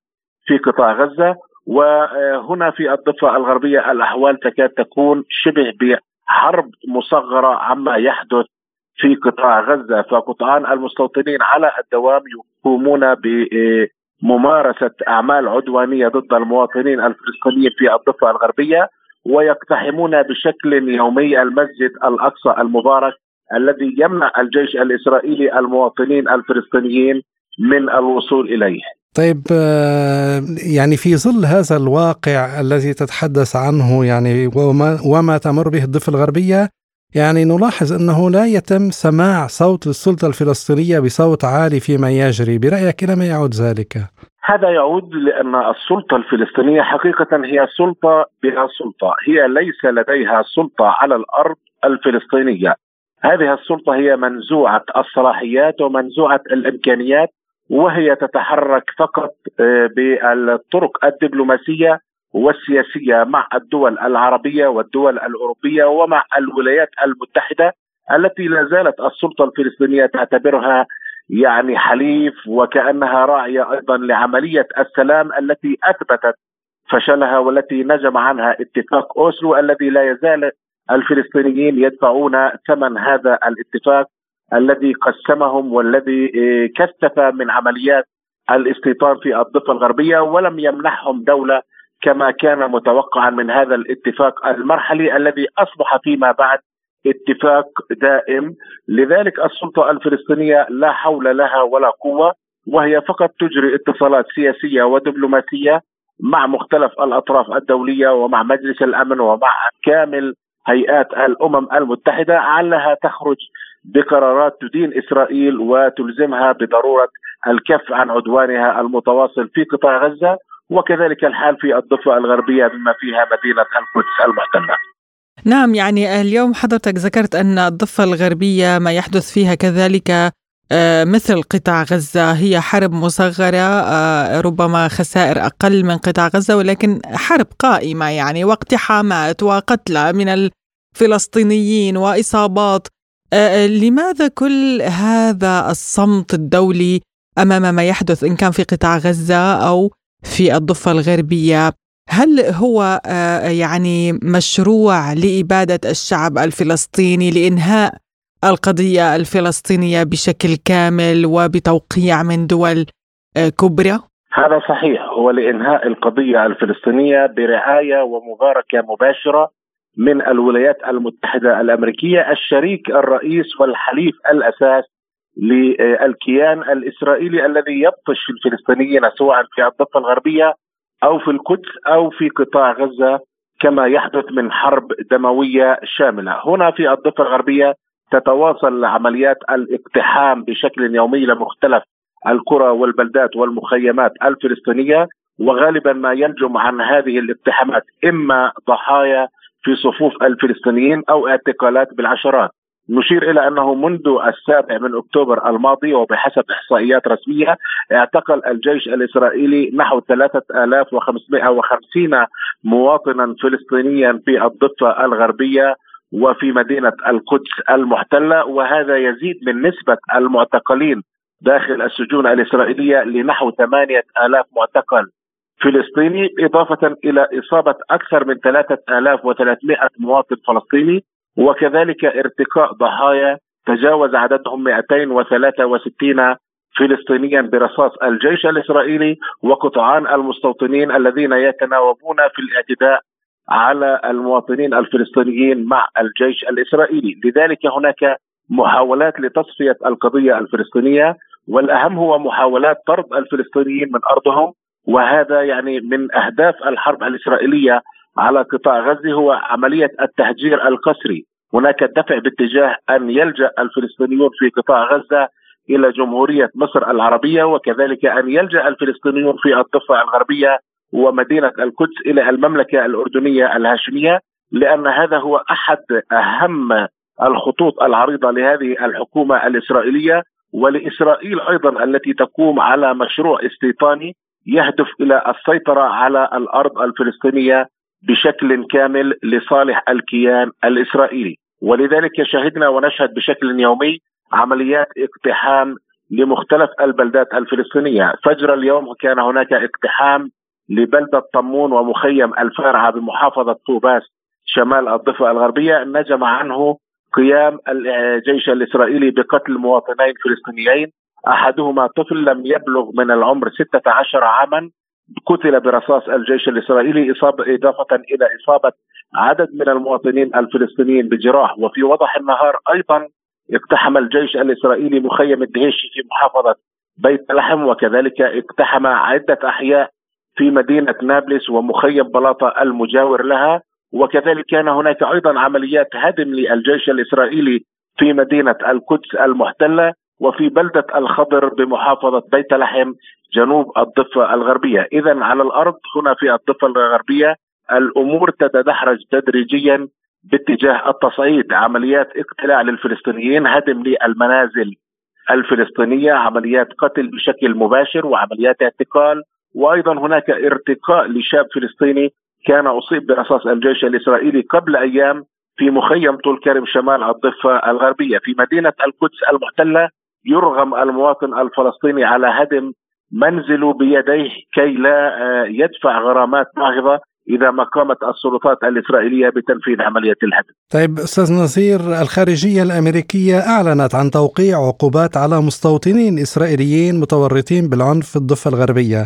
في قطاع غزة وهنا في الضفة الغربية الأحوال تكاد تكون شبه بحرب مصغرة عما يحدث في قطاع غزة. فقطعان المستوطنين على الدوام يقومون بممارسة أعمال عدوانية ضد المواطنين الفلسطينيين في الضفة الغربية ويقتحمون بشكل يومي المسجد الأقصى المبارك الذي يمنع الجيش الإسرائيلي المواطنين الفلسطينيين من الوصول إليه. طيب آه، يعني في ظل هذا الواقع الذي تتحدث عنه يعني وما, وما تمر به الضفة الغربية يعني نلاحظ أنه لا يتم سماع صوت السلطة الفلسطينية بصوت عالي فيما يجري، برأيك إلى ما يعود ذلك؟ هذا يعود لأن السلطة الفلسطينية حقيقة هي سلطة بلا سلطة، هي ليس لديها سلطة على الأرض الفلسطينية. هذه السلطة هي منزوعة الصلاحيات ومنزوعة الإمكانيات وهي تتحرك فقط آه، بالطرق الدبلوماسية والسياسية مع الدول العربية والدول الأوروبية ومع الولايات المتحدة التي لا زالت السلطة الفلسطينية تعتبرها يعني حليف وكأنها راعية أيضا لعملية السلام التي أثبتت فشلها والتي نجم عنها اتفاق أوسلو الذي لا يزال الفلسطينيين يدفعون ثمن هذا الاتفاق الذي قسمهم والذي آه، كثف من عمليات الاستيطان في الضفة الغربية ولم يمنحهم دولة كما كان متوقعا من هذا الاتفاق المرحلي الذي أصبح فيما بعد اتفاق دائم. لذلك السلطة الفلسطينية لا حول لها ولا قوة وهي فقط تجري اتصالات سياسية ودبلوماسية مع مختلف الأطراف الدولية ومع مجلس الأمن ومع كامل هيئات الأمم المتحدة علها تخرج بقرارات تدين إسرائيل وتلزمها بضرورة الكف عن عدوانها المتواصل في قطاع غزة وكذلك الحال في الضفة الغربية بما فيها مدينة القدس المحتلة. نعم يعني اليوم حضرتك ذكرت أن الضفة الغربية ما يحدث فيها كذلك مثل قطاع غزة هي حرب مصغرة آه، ربما خسائر أقل من قطاع غزة ولكن حرب قائمة يعني واقتحامات وقتلى من الفلسطينيين وإصابات. آه، لماذا كل هذا الصمت الدولي أمام ما يحدث إن كان في قطاع غزة أو في الضفة الغربية؟ هل هو يعني مشروع لإبادة الشعب الفلسطيني لإنهاء القضية الفلسطينية بشكل كامل وبتوقيع من دول آه، كبرى؟ هذا صحيح هو لإنهاء القضية الفلسطينية برعاية ومباركة مباشرة من الولايات المتحدة الأمريكية الشريك الرئيس والحليف الأساس للكيان الإسرائيلي الذي يبطش الفلسطينيين سواء في الضفة الغربية أو في القدس أو في قطاع غزة كما يحدث من حرب دموية شاملة، هنا في الضفة الغربية تتواصل عمليات الاقتحام بشكل يومي لمختلف القرى والبلدات والمخيمات الفلسطينية وغالبا ما ينجم عن هذه الاقتحامات إما ضحايا في صفوف الفلسطينيين أو اعتقالات بالعشرات. نشير إلى أنه منذ السابع من أكتوبر الماضي وبحسب إحصائيات رسمية اعتقل الجيش الإسرائيلي نحو 3550 مواطنا فلسطينيا في الضفة الغربية وفي مدينة القدس المحتلة وهذا يزيد من نسبة المعتقلين داخل السجون الإسرائيلية لنحو ثمانية آلاف معتقل فلسطيني إضافة إلى إصابة أكثر من 3300 مواطن فلسطيني وكذلك ارتقاء ضحايا تجاوز عددهم 263 فلسطينيا برصاص الجيش الإسرائيلي وقطعان المستوطنين الذين يتناوبون في الاعتداء على المواطنين الفلسطينيين مع الجيش الإسرائيلي، لذلك هناك محاولات لتصفية القضية الفلسطينية والأهم هو محاولات طرد الفلسطينيين من أرضهم وهذا يعني من أهداف الحرب الإسرائيلية على قطاع غزة هو عملية التهجير القسري، هناك دفع باتجاه أن يلجأ الفلسطينيون في قطاع غزة إلى جمهورية مصر العربية وكذلك أن يلجأ الفلسطينيون في الضفة الغربية ومدينة القدس إلى المملكة الأردنية الهاشمية لأن هذا هو أحد أهم الخطوط العريضة لهذه الحكومة الإسرائيلية ولإسرائيل أيضا التي تقوم على مشروع استيطاني يهدف إلى السيطرة على الأرض الفلسطينية بشكل كامل لصالح الكيان الإسرائيلي. ولذلك شهدنا ونشهد بشكل يومي عمليات اقتحام لمختلف البلدات الفلسطينية. فجر اليوم كان هناك اقتحام لبلدة طمون ومخيم الفارعة بمحافظة طوباس شمال الضفة الغربية نجم عنه قيام الجيش الإسرائيلي بقتل مواطنين فلسطينيين. أحدهما طفل لم يبلغ من العمر 16 عاما قتل برصاص الجيش الإسرائيلي إصابة إضافة إلى إصابة عدد من المواطنين الفلسطينيين بجراح. وفي وضح النهار أيضا اقتحم الجيش الإسرائيلي مخيم الدهيشي في محافظة بيت لحم وكذلك اقتحم عدة أحياء في مدينة نابلس ومخيم بلاطة المجاور لها وكذلك كان هناك أيضا عمليات هدم للجيش الإسرائيلي في مدينة القدس المحتلة وفي بلدة الخضر بمحافظة بيت لحم جنوب الضفة الغربية. إذا على الأرض هنا في الضفة الغربية الأمور تتدحرج تدريجيا باتجاه التصعيد. عمليات اقتلاع للفلسطينيين هدم للمنازل الفلسطينية عمليات قتل بشكل مباشر وعمليات اعتقال وأيضا هناك ارتقاء لشاب فلسطيني كان أصيب برصاص الجيش الإسرائيلي قبل أيام في مخيم طول كرم شمال الضفة الغربية في مدينة القدس المحتلة يرغم المواطن الفلسطيني على هدم منزله بيديه كي لا آه، يدفع غرامات باهظة إذا ما قامت السلطات الإسرائيلية بتنفيذ عملية الهدم. طيب أستاذ نصير الخارجية الأمريكية أعلنت عن توقيع عقوبات على مستوطنين إسرائيليين متورطين بالعنف في الضفة الغربية.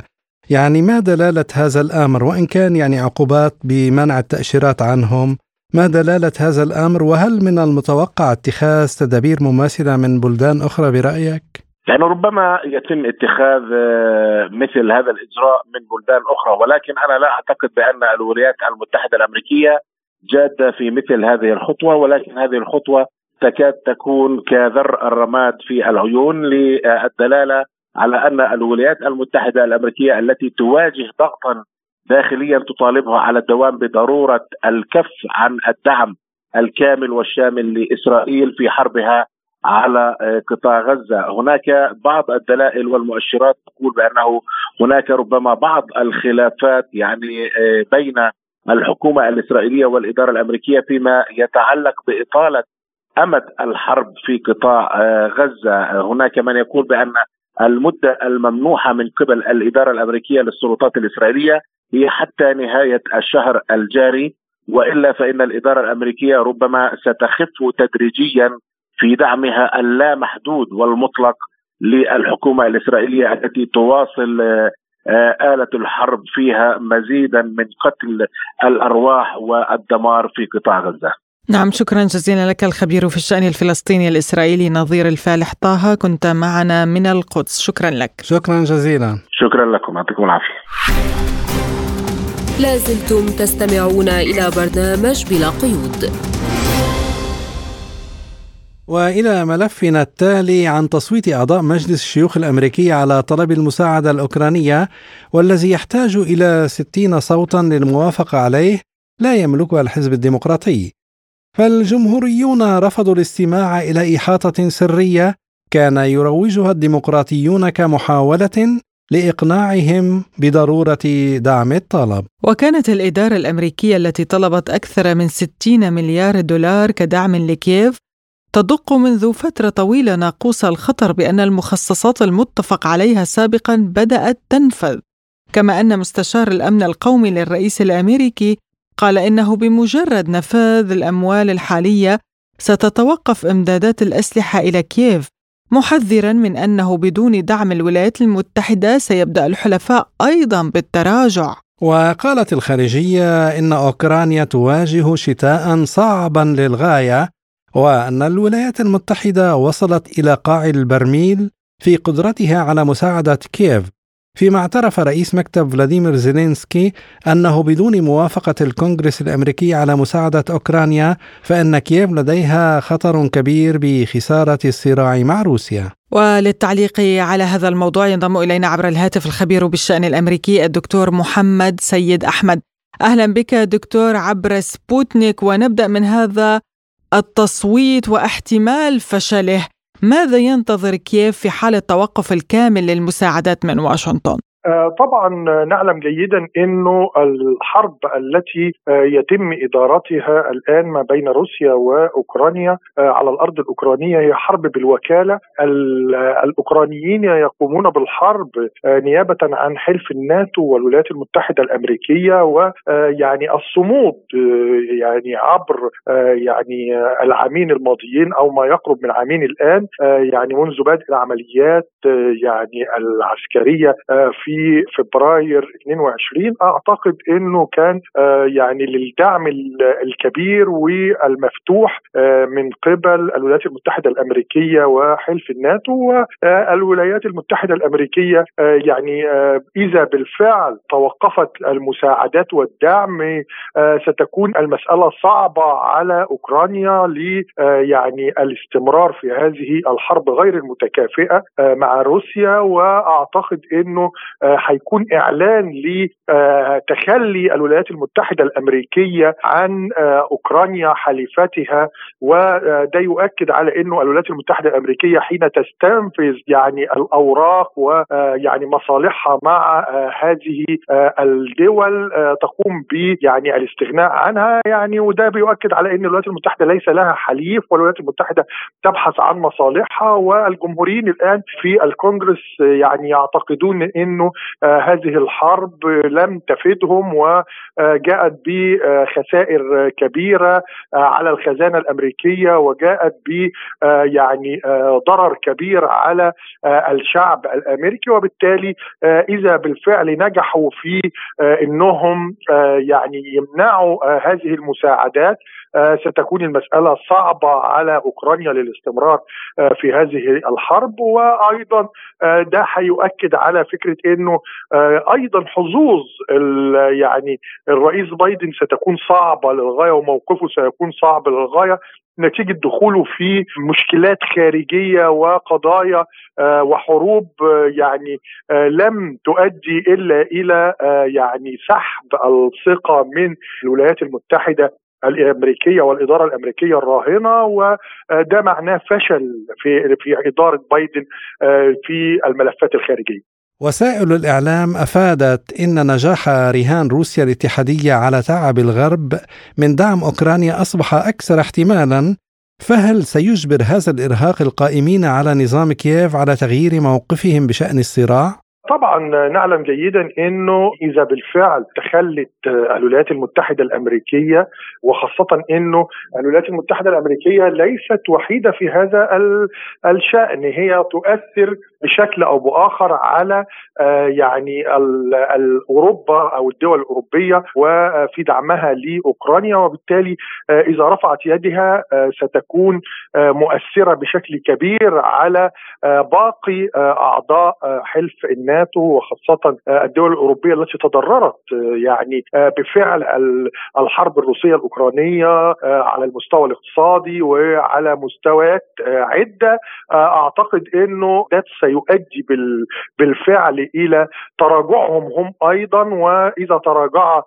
يعني ما دلالة هذا الأمر؟ وإن كان يعني عقوبات بمنع التأشيرات عنهم ما دلالة هذا الأمر؟ وهل من المتوقع اتخاذ تدابير مماثلة من بلدان أخرى برأيك؟ يعني ربما يتم اتخاذ آه، مثل هذا الإجراء من بلدان أخرى. ولكن أنا لا أعتقد بأن الولايات المتحدة الأمريكية جادة في مثل هذه الخطوة. ولكن هذه الخطوة تكاد تكون كذر الرماد في العيون للدلالة على أن الولايات المتحدة الأمريكية التي تواجه ضغطا داخليا تطالبها على الدوام بضرورة الكف عن الدعم الكامل والشامل لإسرائيل في حربها على قطاع غزة، هناك بعض الدلائل والمؤشرات تقول بأنه هناك ربما بعض الخلافات يعني آه، بين الحكومة الإسرائيلية والإدارة الأمريكية فيما يتعلق بإطالة أمد الحرب في قطاع آه، غزة، هناك من يقول بأن المدة الممنوحة من قبل الإدارة الأمريكية للسلطات الإسرائيلية هي حتى نهاية الشهر الجاري وإلا فإن الإدارة الأمريكية ربما ستخف تدريجيا في دعمها اللامحدود والمطلق للحكومة الإسرائيلية التي تواصل آه، آلة الحرب فيها مزيدا من قتل الأرواح والدمار في قطاع غزة. نعم شكرا جزيلا لك الخبير في الشأن الفلسطيني الإسرائيلي نظير الفالح طه. كنت معنا من القدس. شكرا لك. شكرا جزيلا. شكرا لكم. يعطيكم العافية. لازلتم تستمعون إلى برنامج بلا قيود. وإلى ملفنا التالي عن تصويت أعضاء مجلس الشيوخ الأمريكي على طلب المساعدة الأوكرانية والذي يحتاج إلى 60 صوتا للموافقة عليه لا يملكها الحزب الديمقراطي. فالجمهوريون رفضوا الاستماع إلى إحاطة سرية كان يروجها الديمقراطيون كمحاولة لإقناعهم بضرورة دعم الطلب. وكانت الإدارة الأمريكية التي طلبت أكثر من 60 مليار دولار كدعم لكييف تدق منذ فترة طويلة ناقوس الخطر بأن المخصصات المتفق عليها سابقا بدأت تنفذ، كما أن مستشار الأمن القومي للرئيس الأمريكي قال إنه بمجرد نفاذ الأموال الحالية ستتوقف إمدادات الأسلحة إلى كييف، محذرا من أنه بدون دعم الولايات المتحدة سيبدأ الحلفاء أيضا بالتراجع. وقالت الخارجية إن أوكرانيا تواجه شتاء صعبا للغاية وأن الولايات المتحدة وصلت إلى قاع البرميل في قدرتها على مساعدة كييف فيما اعترف رئيس مكتب فلاديمير زيلينسكي أنه بدون موافقة الكونغرس الأمريكي على مساعدة أوكرانيا فإن كييف لديها خطر كبير بخسارة الصراع مع روسيا. وللتعليق على هذا الموضوع ينضم إلينا عبر الهاتف الخبير بالشأن الأمريكي الدكتور محمد سيد أحمد. أهلا بك دكتور عبر سبوتنيك ونبدأ من هذا التصويت واحتمال فشله. ماذا ينتظر كييف في حال التوقف الكامل للمساعدات من واشنطن؟ طبعا نعلم جيدا إنه الحرب التي آه، يتم إدارتها الآن ما بين روسيا وأوكرانيا آه، على الأرض الأوكرانية هي حرب بالوكالة. الأوكرانيين يقومون بالحرب نيابة عن حلف الناتو والولايات المتحدة الأمريكية ويعني الصمود يعني عبر يعني العامين الماضيين أو ما يقرب من عامين الآن يعني منذ بدء العمليات يعني العسكرية في في فبراير 22 أعتقد إنه كان آه، يعني للدعم الكبير والمفتوح آه، من قبل الولايات المتحدة الأمريكية وحلف الناتو والولايات المتحدة الأمريكية آه، يعني إذا بالفعل توقفت المساعدات والدعم ستكون المسألة صعبة على أوكرانيا ل يعني الاستمرار في هذه الحرب غير المتكافئة مع روسيا وأعتقد إنه هيكون إعلان لتخلي الولايات المتحدة الأمريكية عن أوكرانيا حليفتها وده يؤكد على إنه الولايات المتحدة الأمريكية حين تستنفذ يعني الأوراق ويعني مصالحها مع هذه الدول تقوم ب يعني الاستغناء عنها يعني وده بيؤكد على إن الولايات المتحدة ليس لها حليف والولايات المتحدة تبحث عن مصالحها والجمهوريين الآن في الكونغرس يعني يعتقدون إنه هذه الحرب لم تفدهم وجاءت بخسائر كبيرة على الخزانة الأمريكية وجاءت ب يعني ضرر كبير على الشعب الأمريكي. وبالتالي إذا بالفعل نجحوا في إنهم يعني يمنعوا هذه المساعدات ستكون المسألة صعبة على أوكرانيا للاستمرار في هذه الحرب. وأيضا ده هيؤكد على فكرة أنه أيضا حظوظ يعني الرئيس بايدن ستكون صعبة للغاية وموقفه سيكون صعب للغاية. نتيجة دخوله في مشكلات خارجية وقضايا وحروب يعني لم تؤدي إلا إلى يعني سحب الثقة من الولايات المتحدة الأمريكية والإدارة الأمريكية الراهنة وده معناه فشل في في إدارة بايدن في الملفات الخارجية. وسائل الإعلام أفادت إن نجاح رهان روسيا الاتحادية على تعب الغرب من دعم أوكرانيا أصبح أكثر احتمالا فهل سيجبر هذا الإرهاق القائمين على نظام كييف على تغيير موقفهم بشأن الصراع؟ طبعا نعلم جيدا إنه إذا بالفعل تخلت الولايات المتحدة الأمريكية وخاصة إنه الولايات المتحدة الأمريكية ليست وحيدة في هذا الشأن هي تؤثر بشكل أو بآخر على يعني اوروبا أو الدول الأوروبية وفي دعمها لأوكرانيا وبالتالي إذا رفعت يدها ستكون مؤثرة بشكل كبير على باقي أعضاء حلف الناتو وخاصة الدول الأوروبية التي تضررت يعني بفعل الحرب الروسية الأوكرانية على المستوى الاقتصادي وعلى مستويات عدة. أعتقد إنه ده سيؤدي بالفعل إلى تراجعهم هم أيضا وإذا تراجع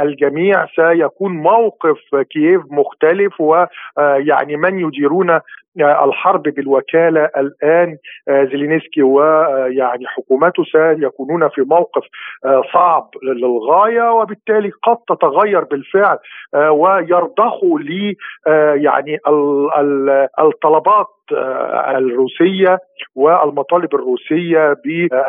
الجميع سيكون موقف كييف مختلف ويعني من يديرون الحرب بالوكالة الآن زيلينسكي ويعني حكومته سيكونون في موقف صعب للغاية وبالتالي قد تتغير بالفعل ويرضخوا ل يعني الطلبات الروسية والمطالب الروسية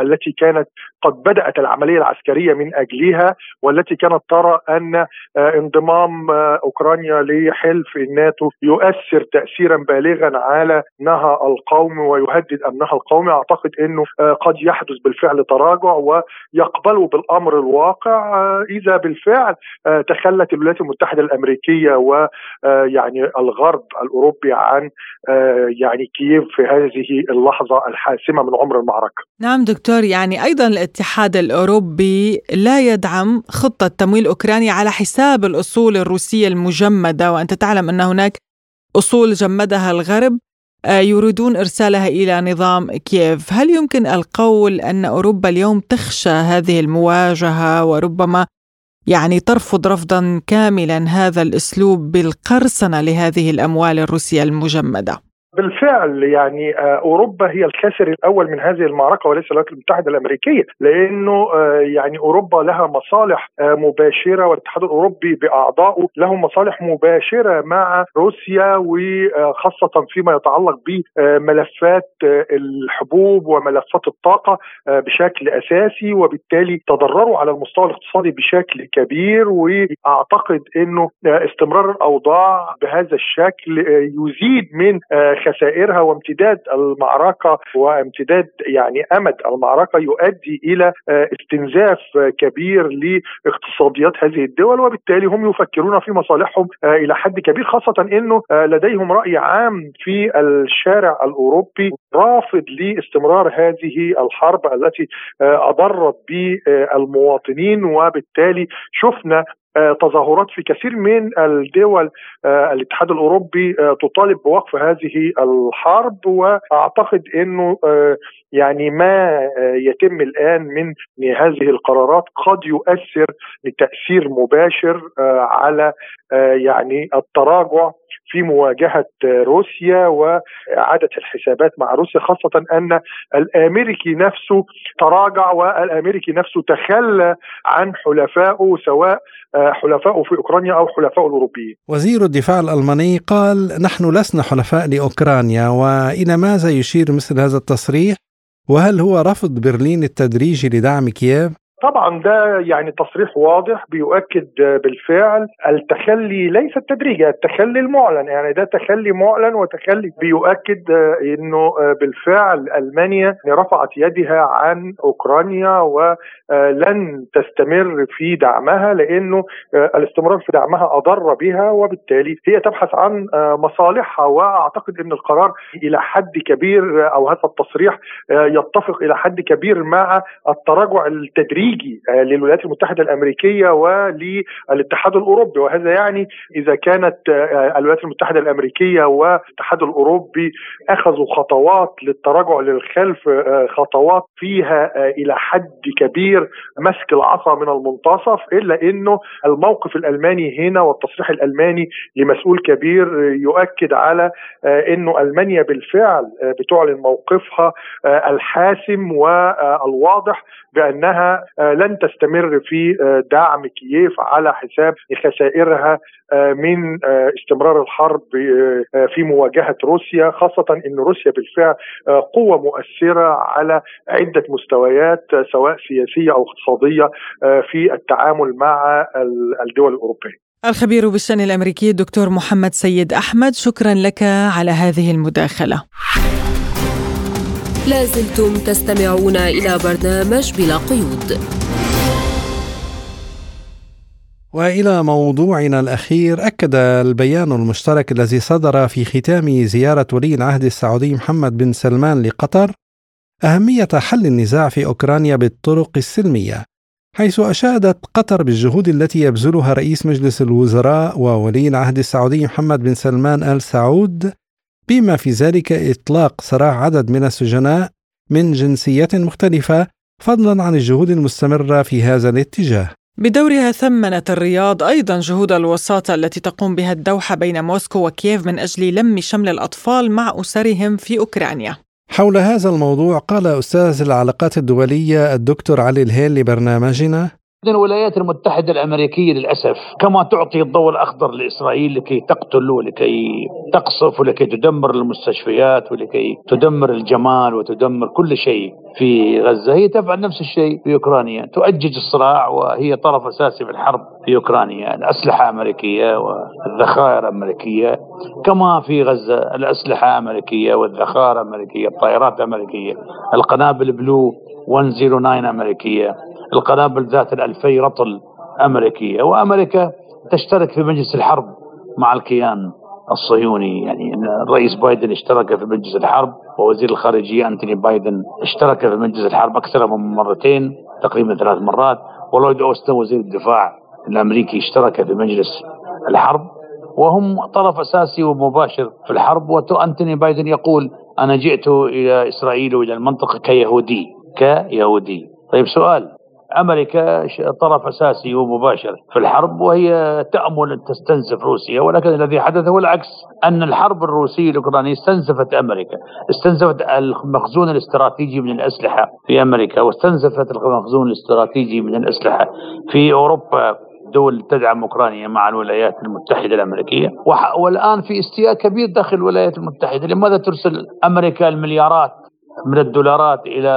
التي كانت قد بدأت العملية العسكرية من أجلها والتي كانت ترى أن انضمام أوكرانيا لحلف الناتو يؤثر تاثيرا بالغا على امنها القومي ويهدد امنها القومي أعتقد إنه قد يحدث بالفعل تراجع ويقبلوا بالأمر الواقع. إذا بالفعل تخلت الولايات المتحدة الأمريكية ويعني الغرب الأوروبي عن يعني كييف في هذه اللحظة الحاسمة من عمر المعركة. نعم دكتور يعني أيضا الاتحاد الأوروبي لا يدعم خطة تمويل أوكرانيا على حساب الأصول الروسية المجمدة وأنت تعلم أن هناك أصول جمدها الغرب يريدون إرسالها إلى نظام كييف. هل يمكن القول أن أوروبا اليوم تخشى هذه المواجهة وربما يعني ترفض رفضا كاملا هذا الأسلوب بالقرصنة لهذه الأموال الروسية المجمدة؟ بالفعل يعني أوروبا هي الخاسر الأول من هذه المعركة وليس الولايات المتحدة الأمريكية لأنه يعني أوروبا لها مصالح مباشرة والاتحاد الأوروبي بأعضائه له مصالح مباشرة مع روسيا وخاصه فيما يتعلق بملفات الحبوب وملفات الطاقة بشكل أساسي وبالتالي تضرروا على المستوى الاقتصادي بشكل كبير وأعتقد إنه استمرار الأوضاع بهذا الشكل يزيد من خسائرها وامتداد المعركة وامتداد يعني أمد المعركة يؤدي إلى استنزاف كبير لاقتصاديات هذه الدول وبالتالي هم يفكرون في مصالحهم إلى حد كبير خاصة إنه لديهم رأي عام في الشارع الأوروبي رافض لاستمرار هذه الحرب التي أضرت بالمواطنين وبالتالي شفنا تظاهرات في كثير من الدول الاتحاد الأوروبي تطالب بوقف هذه الحرب وأعتقد إنه يعني ما يتم الآن من هذه القرارات قد يؤثر لتأثير مباشر على يعني التراجع في مواجهة روسيا وإعادة الحسابات مع روسيا خاصة أن الأمريكي نفسه تراجع والأمريكي نفسه تخلى عن حلفائه سواء حلفائه في أوكرانيا أو حلفائه الأوروبيين. وزير الدفاع الألماني قال نحن لسنا حلفاء لأوكرانيا وإلى ماذا يشير مثل هذا التصريح؟ وهل هو رفض برلين التدريجي لدعم كييف؟ طبعا ده يعني تصريح واضح بيؤكد بالفعل التخلي ليس التدريجي التخلي المعلن يعني ده تخلي معلن وتخلي بيؤكد إنه بالفعل ألمانيا رفعت يدها عن أوكرانيا ولن تستمر في دعمها لأنه الاستمرار في دعمها أضر بها وبالتالي هي تبحث عن مصالحها وأعتقد إن القرار إلى حد كبير أو هذا التصريح يتفق إلى حد كبير مع التراجع التدريجي تدريجي للولايات المتحدة الأمريكية وللاتحاد الأوروبي. وهذا يعني إذا كانت الولايات المتحدة الأمريكية والاتحاد الأوروبي أخذوا خطوات للتراجع للخلف خطوات فيها إلى حد كبير مسك العصا من المنتصف إلا إنه الموقف الألماني هنا والتصريح الألماني لمسؤول كبير يؤكد على إنه ألمانيا بالفعل بتعلن موقفها الحاسم والواضح بأنها لن تستمر في دعم كييف على حساب خسائرها من استمرار الحرب في مواجهة روسيا خاصة إن روسيا بالفعل قوة مؤثرة على عدة مستويات سواء سياسية أو اقتصادية في التعامل مع الدول الأوروبية. الخبير بالشأن الأمريكي الدكتور محمد سيد أحمد شكرا لك على هذه المداخلة. لازلتم تستمعون إلى برنامج بلا قيود. وإلى موضوعنا الأخير أكد البيان المشترك الذي صدر في ختام زيارة ولي العهد السعودي محمد بن سلمان لقطر أهمية حل النزاع في أوكرانيا بالطرق السلمية حيث أشادت قطر بالجهود التي يبذلها رئيس مجلس الوزراء وولي العهد السعودي محمد بن سلمان آل سعود بما في ذلك إطلاق سراح عدد من السجناء من جنسيات مختلفة فضلا عن الجهود المستمرة في هذا الاتجاه بدورها ثمنت الرياض أيضا جهود الوساطة التي تقوم بها الدوحة بين موسكو وكييف من أجل لم شمل الأطفال مع أسرهم في أوكرانيا. حول هذا الموضوع قال أستاذ العلاقات الدولية الدكتور علي الهيل لبرنامجنا الولايات المتحدة الأمريكية للأسف كما تعطي الضوء الأخضر لإسرائيل لكي تقتل ولكي تقصف ولكي تدمر المستشفيات ولكي تدمر الجمال وتدمر كل شيء في غزة. هي تفعل نفس الشيء في أوكرانيا تؤجج الصراع وهي طرف أساسي في الحرب في أوكرانيا الأسلحة أمريكية والذخائر أمريكية كما في غزة الأسلحة أمريكية والذخائر أمريكية الطائرات أمريكية القنابل بلو 109 أمريكية. القنابل ذات الألفي رطل أمريكية. وأمريكا تشترك في مجلس الحرب مع الكيان الصهيوني. يعني الرئيس بايدن اشترك في مجلس الحرب ووزير الخارجية أنتوني بايدن اشترك في مجلس الحرب أكثر من مرتين تقريبا ثلاث مرات. ولويد أوستن وزير الدفاع الأمريكي اشترك في مجلس الحرب. وهم طرف أساسي ومباشر في الحرب. وأنتوني بايدن يقول أنا جئت إلى إسرائيل وإلى المنطقة كيهودي. كيهودي. طيب سؤال أمريكا طرف أساسي ومباشر في الحرب وهي تأمل أن تستنزف روسيا ولكن الذي حدث هو العكس أن الحرب الروسية الأوكرانية استنزفت أمريكا، استنزفت المخزون الاستراتيجي من الأسلحة في أمريكا واستنزفت المخزون الاستراتيجي من الأسلحة في أوروبا دول تدعم أوكرانيا مع الولايات المتحدة الأمريكية. والآن في استياء كبير داخل الولايات المتحدة، لماذا ترسل أمريكا المليارات من الدولارات إلى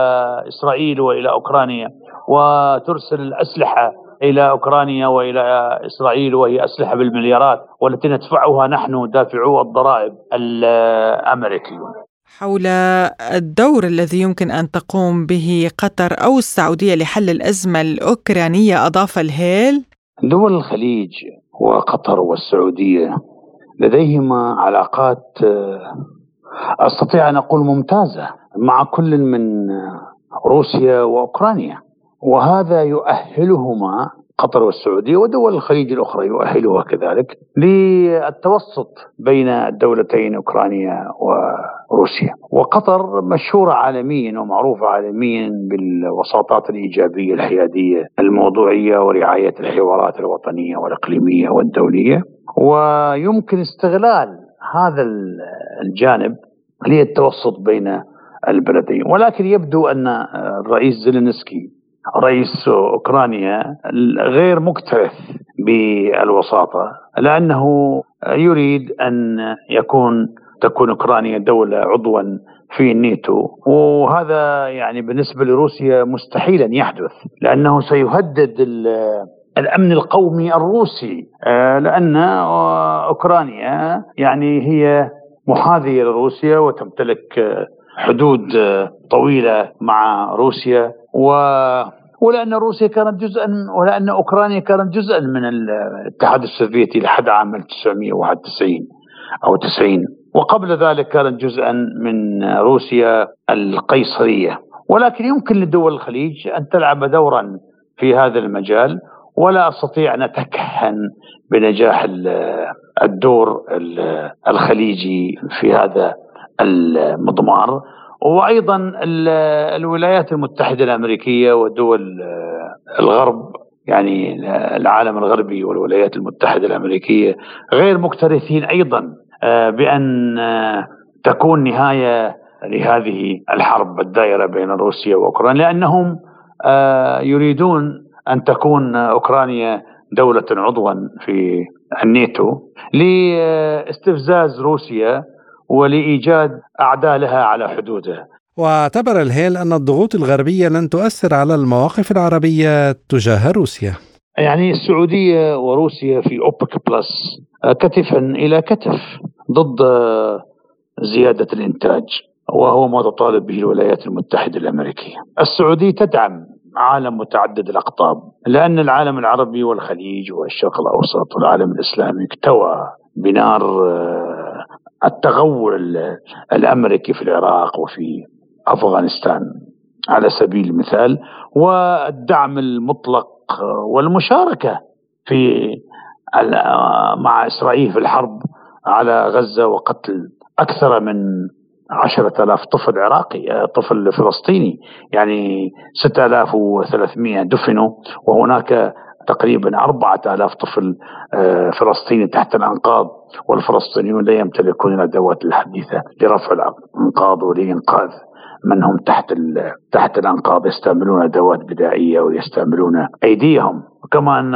إسرائيل وإلى أوكرانيا وترسل الأسلحة إلى أوكرانيا وإلى إسرائيل وهي أسلحة بالمليارات والتي ندفعها نحن دافعو الضرائب الأمريكيون. حول الدور الذي يمكن أن تقوم به قطر أو السعودية لحل الأزمة الأوكرانية أضاف الهيل دول الخليج وقطر والسعودية لديهما علاقات أستطيع أن أقول ممتازة مع كل من روسيا وأوكرانيا. وهذا يؤهلهما قطر والسعودية ودول الخليج الأخرى يؤهلها كذلك للتوسط بين الدولتين أوكرانيا وروسيا. وقطر مشهورة عالميا ومعروفة عالميا بالوساطات الإيجابية الحيادية الموضوعية ورعاية الحوارات الوطنية والإقليمية والدولية. ويمكن استغلال هذا الجانب للتوسط بين البلدين. ولكن يبدو أن الرئيس زيلينسكي رئيس أوكرانيا غير مكترث بالوساطة لأنه يريد أن يكون تكون أوكرانيا دولة عضوا في الناتو. وهذا يعني بالنسبة لروسيا مستحيل ان يحدث لأنه سيهدد الأمن القومي الروسي لأن أوكرانيا يعني هي محاذية لروسيا وتمتلك حدود طويلة مع روسيا. و ولأن روسيا كانت جزءا ولأن أوكرانيا كانت جزءا من الاتحاد السوفيتي لحد عام 1991 أو 90 وقبل ذلك كانت جزءا من روسيا القيصرية. ولكن يمكن لدول الخليج أن تلعب دورا في هذا المجال. ولا أستطيع أن أتكهن بنجاح الدور الخليجي في هذا المضمار. وأيضا الولايات المتحدة الأمريكية ودول الغرب يعني العالم الغربي والولايات المتحدة الأمريكية غير مكترثين أيضا آه، بأن آه، تكون نهاية لهذه الحرب الدائرة بين روسيا وأوكرانيا لأنهم آه، يريدون أن تكون أوكرانيا دولة عضوا في الناتو لاستفزاز روسيا ولإيجاد أعداء لها على حدودها. واعتبر الهيل أن الضغوط الغربية لن تؤثر على المواقف العربية تجاه روسيا. يعني السعودية وروسيا في أوبك بلس كتفا إلى كتف ضد زيادة الإنتاج وهو ما تطالب به الولايات المتحدة الأمريكية. السعودية تدعم عالم متعدد الأقطاب لأن العالم العربي والخليج والشرق الأوسط والعالم الإسلامي اكتوى بنار التغول الأمريكي في العراق وفي أفغانستان على سبيل المثال والدعم المطلق والمشاركة في مع إسرائيل في الحرب على غزة وقتل أكثر من عشرة آلاف طفل عراقي طفل فلسطيني يعني ستة آلاف وثلاثمائة دفنوا وهناك تقريبا أربعة آلاف طفل آه، فلسطيني تحت الأنقاض والفلسطينيون لا يمتلكون الأدوات الحديثة لرفع الأنقاض ولإنقاذ من هم تحت تحت الأنقاض يستعملون أدوات بدائية ويستعملون أيديهم. كما أن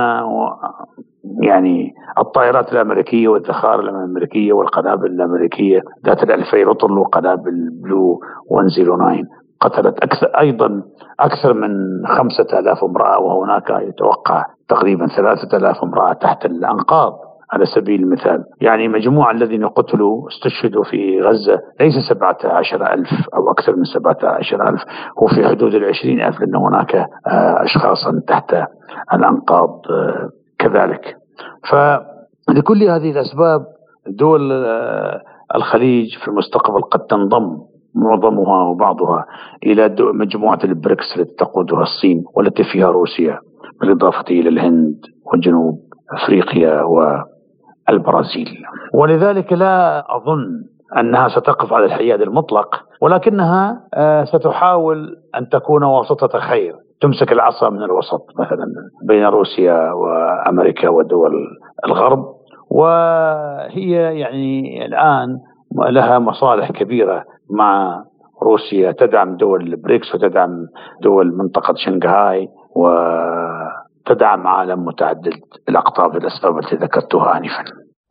يعني الطائرات الأمريكية والذخائر الأمريكية والقنابل الأمريكية ذات الالفي رطل وقنابل بلو 109 قتلت أكثر أيضا أكثر من خمسة آلاف امرأة وهناك يتوقع تقريبا ثلاثة آلاف امرأة تحت الأنقاض على سبيل المثال. يعني مجموع الذين قتلوا استشهدوا في غزة ليس سبعة عشر ألف أو أكثر من سبعة عشر ألف هو في حدود العشرين ألف لأن هناك آه، أشخاصا تحت الأنقاض آه، كذلك. فلكل هذه الأسباب دول آه، الخليج في المستقبل قد تنضم معظمها وبعضها إلى مجموعة البريكس التي تقودها الصين والتي فيها روسيا بالإضافة إلى الهند وجنوب أفريقيا والبرازيل. ولذلك لا أظن أنها ستقف على الحياد المطلق ولكنها آه، ستحاول أن تكون واسطة خير. تمسك العصا من الوسط مثلا بين روسيا وأمريكا ودول الغرب وهي يعني الآن لها مصالح كبيرة مع روسيا. تدعم دول البريكس وتدعم دول منطقة شنغهاي وتدعم عالم متعدد الأقطاب للأسباب التي ذكرتها آنفا.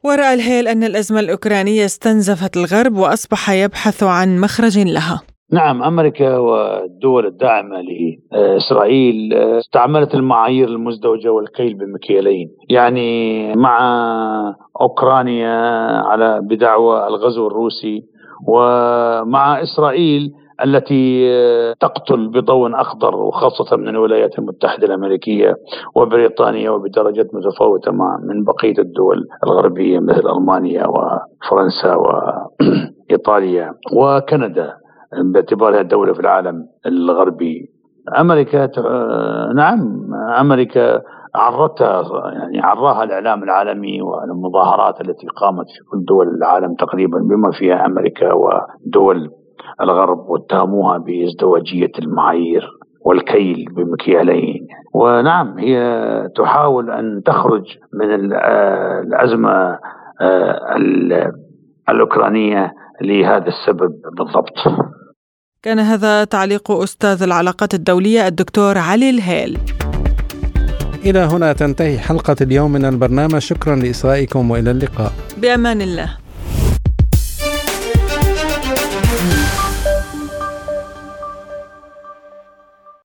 ورأى الهيل أن الأزمة الأوكرانية استنزفت الغرب وأصبح يبحث عن مخرج لها. نعم أمريكا والدول الداعمة لإسرائيل استعملت المعايير المزدوجة والكيل بمكيالين، يعني مع أوكرانيا على بدعوى الغزو الروسي ومع إسرائيل التي تقتل بضوء أخضر وخاصة من الولايات المتحدة الأمريكية وبريطانيا وبدرجات متفاوتة مع من بقية الدول الغربية مثل ألمانيا وفرنسا وإيطاليا وكندا. باعتبارها دولة في العالم الغربي أمريكا نعم أمريكا عرتها يعني عراها الإعلام العالمي والمظاهرات التي قامت في كل دول العالم تقريبا بما فيها أمريكا ودول الغرب واتهموها بازدواجية المعايير والكيل بمكيالين ونعم هي تحاول أن تخرج من الأزمة آه، الأوكرانية لهذا السبب بالضبط. كان هذا تعليق أستاذ العلاقات الدولية الدكتور علي الهيل. إلى هنا تنتهي حلقة اليوم من البرنامج شكرا لاصغائكم وإلى اللقاء. بأمان الله.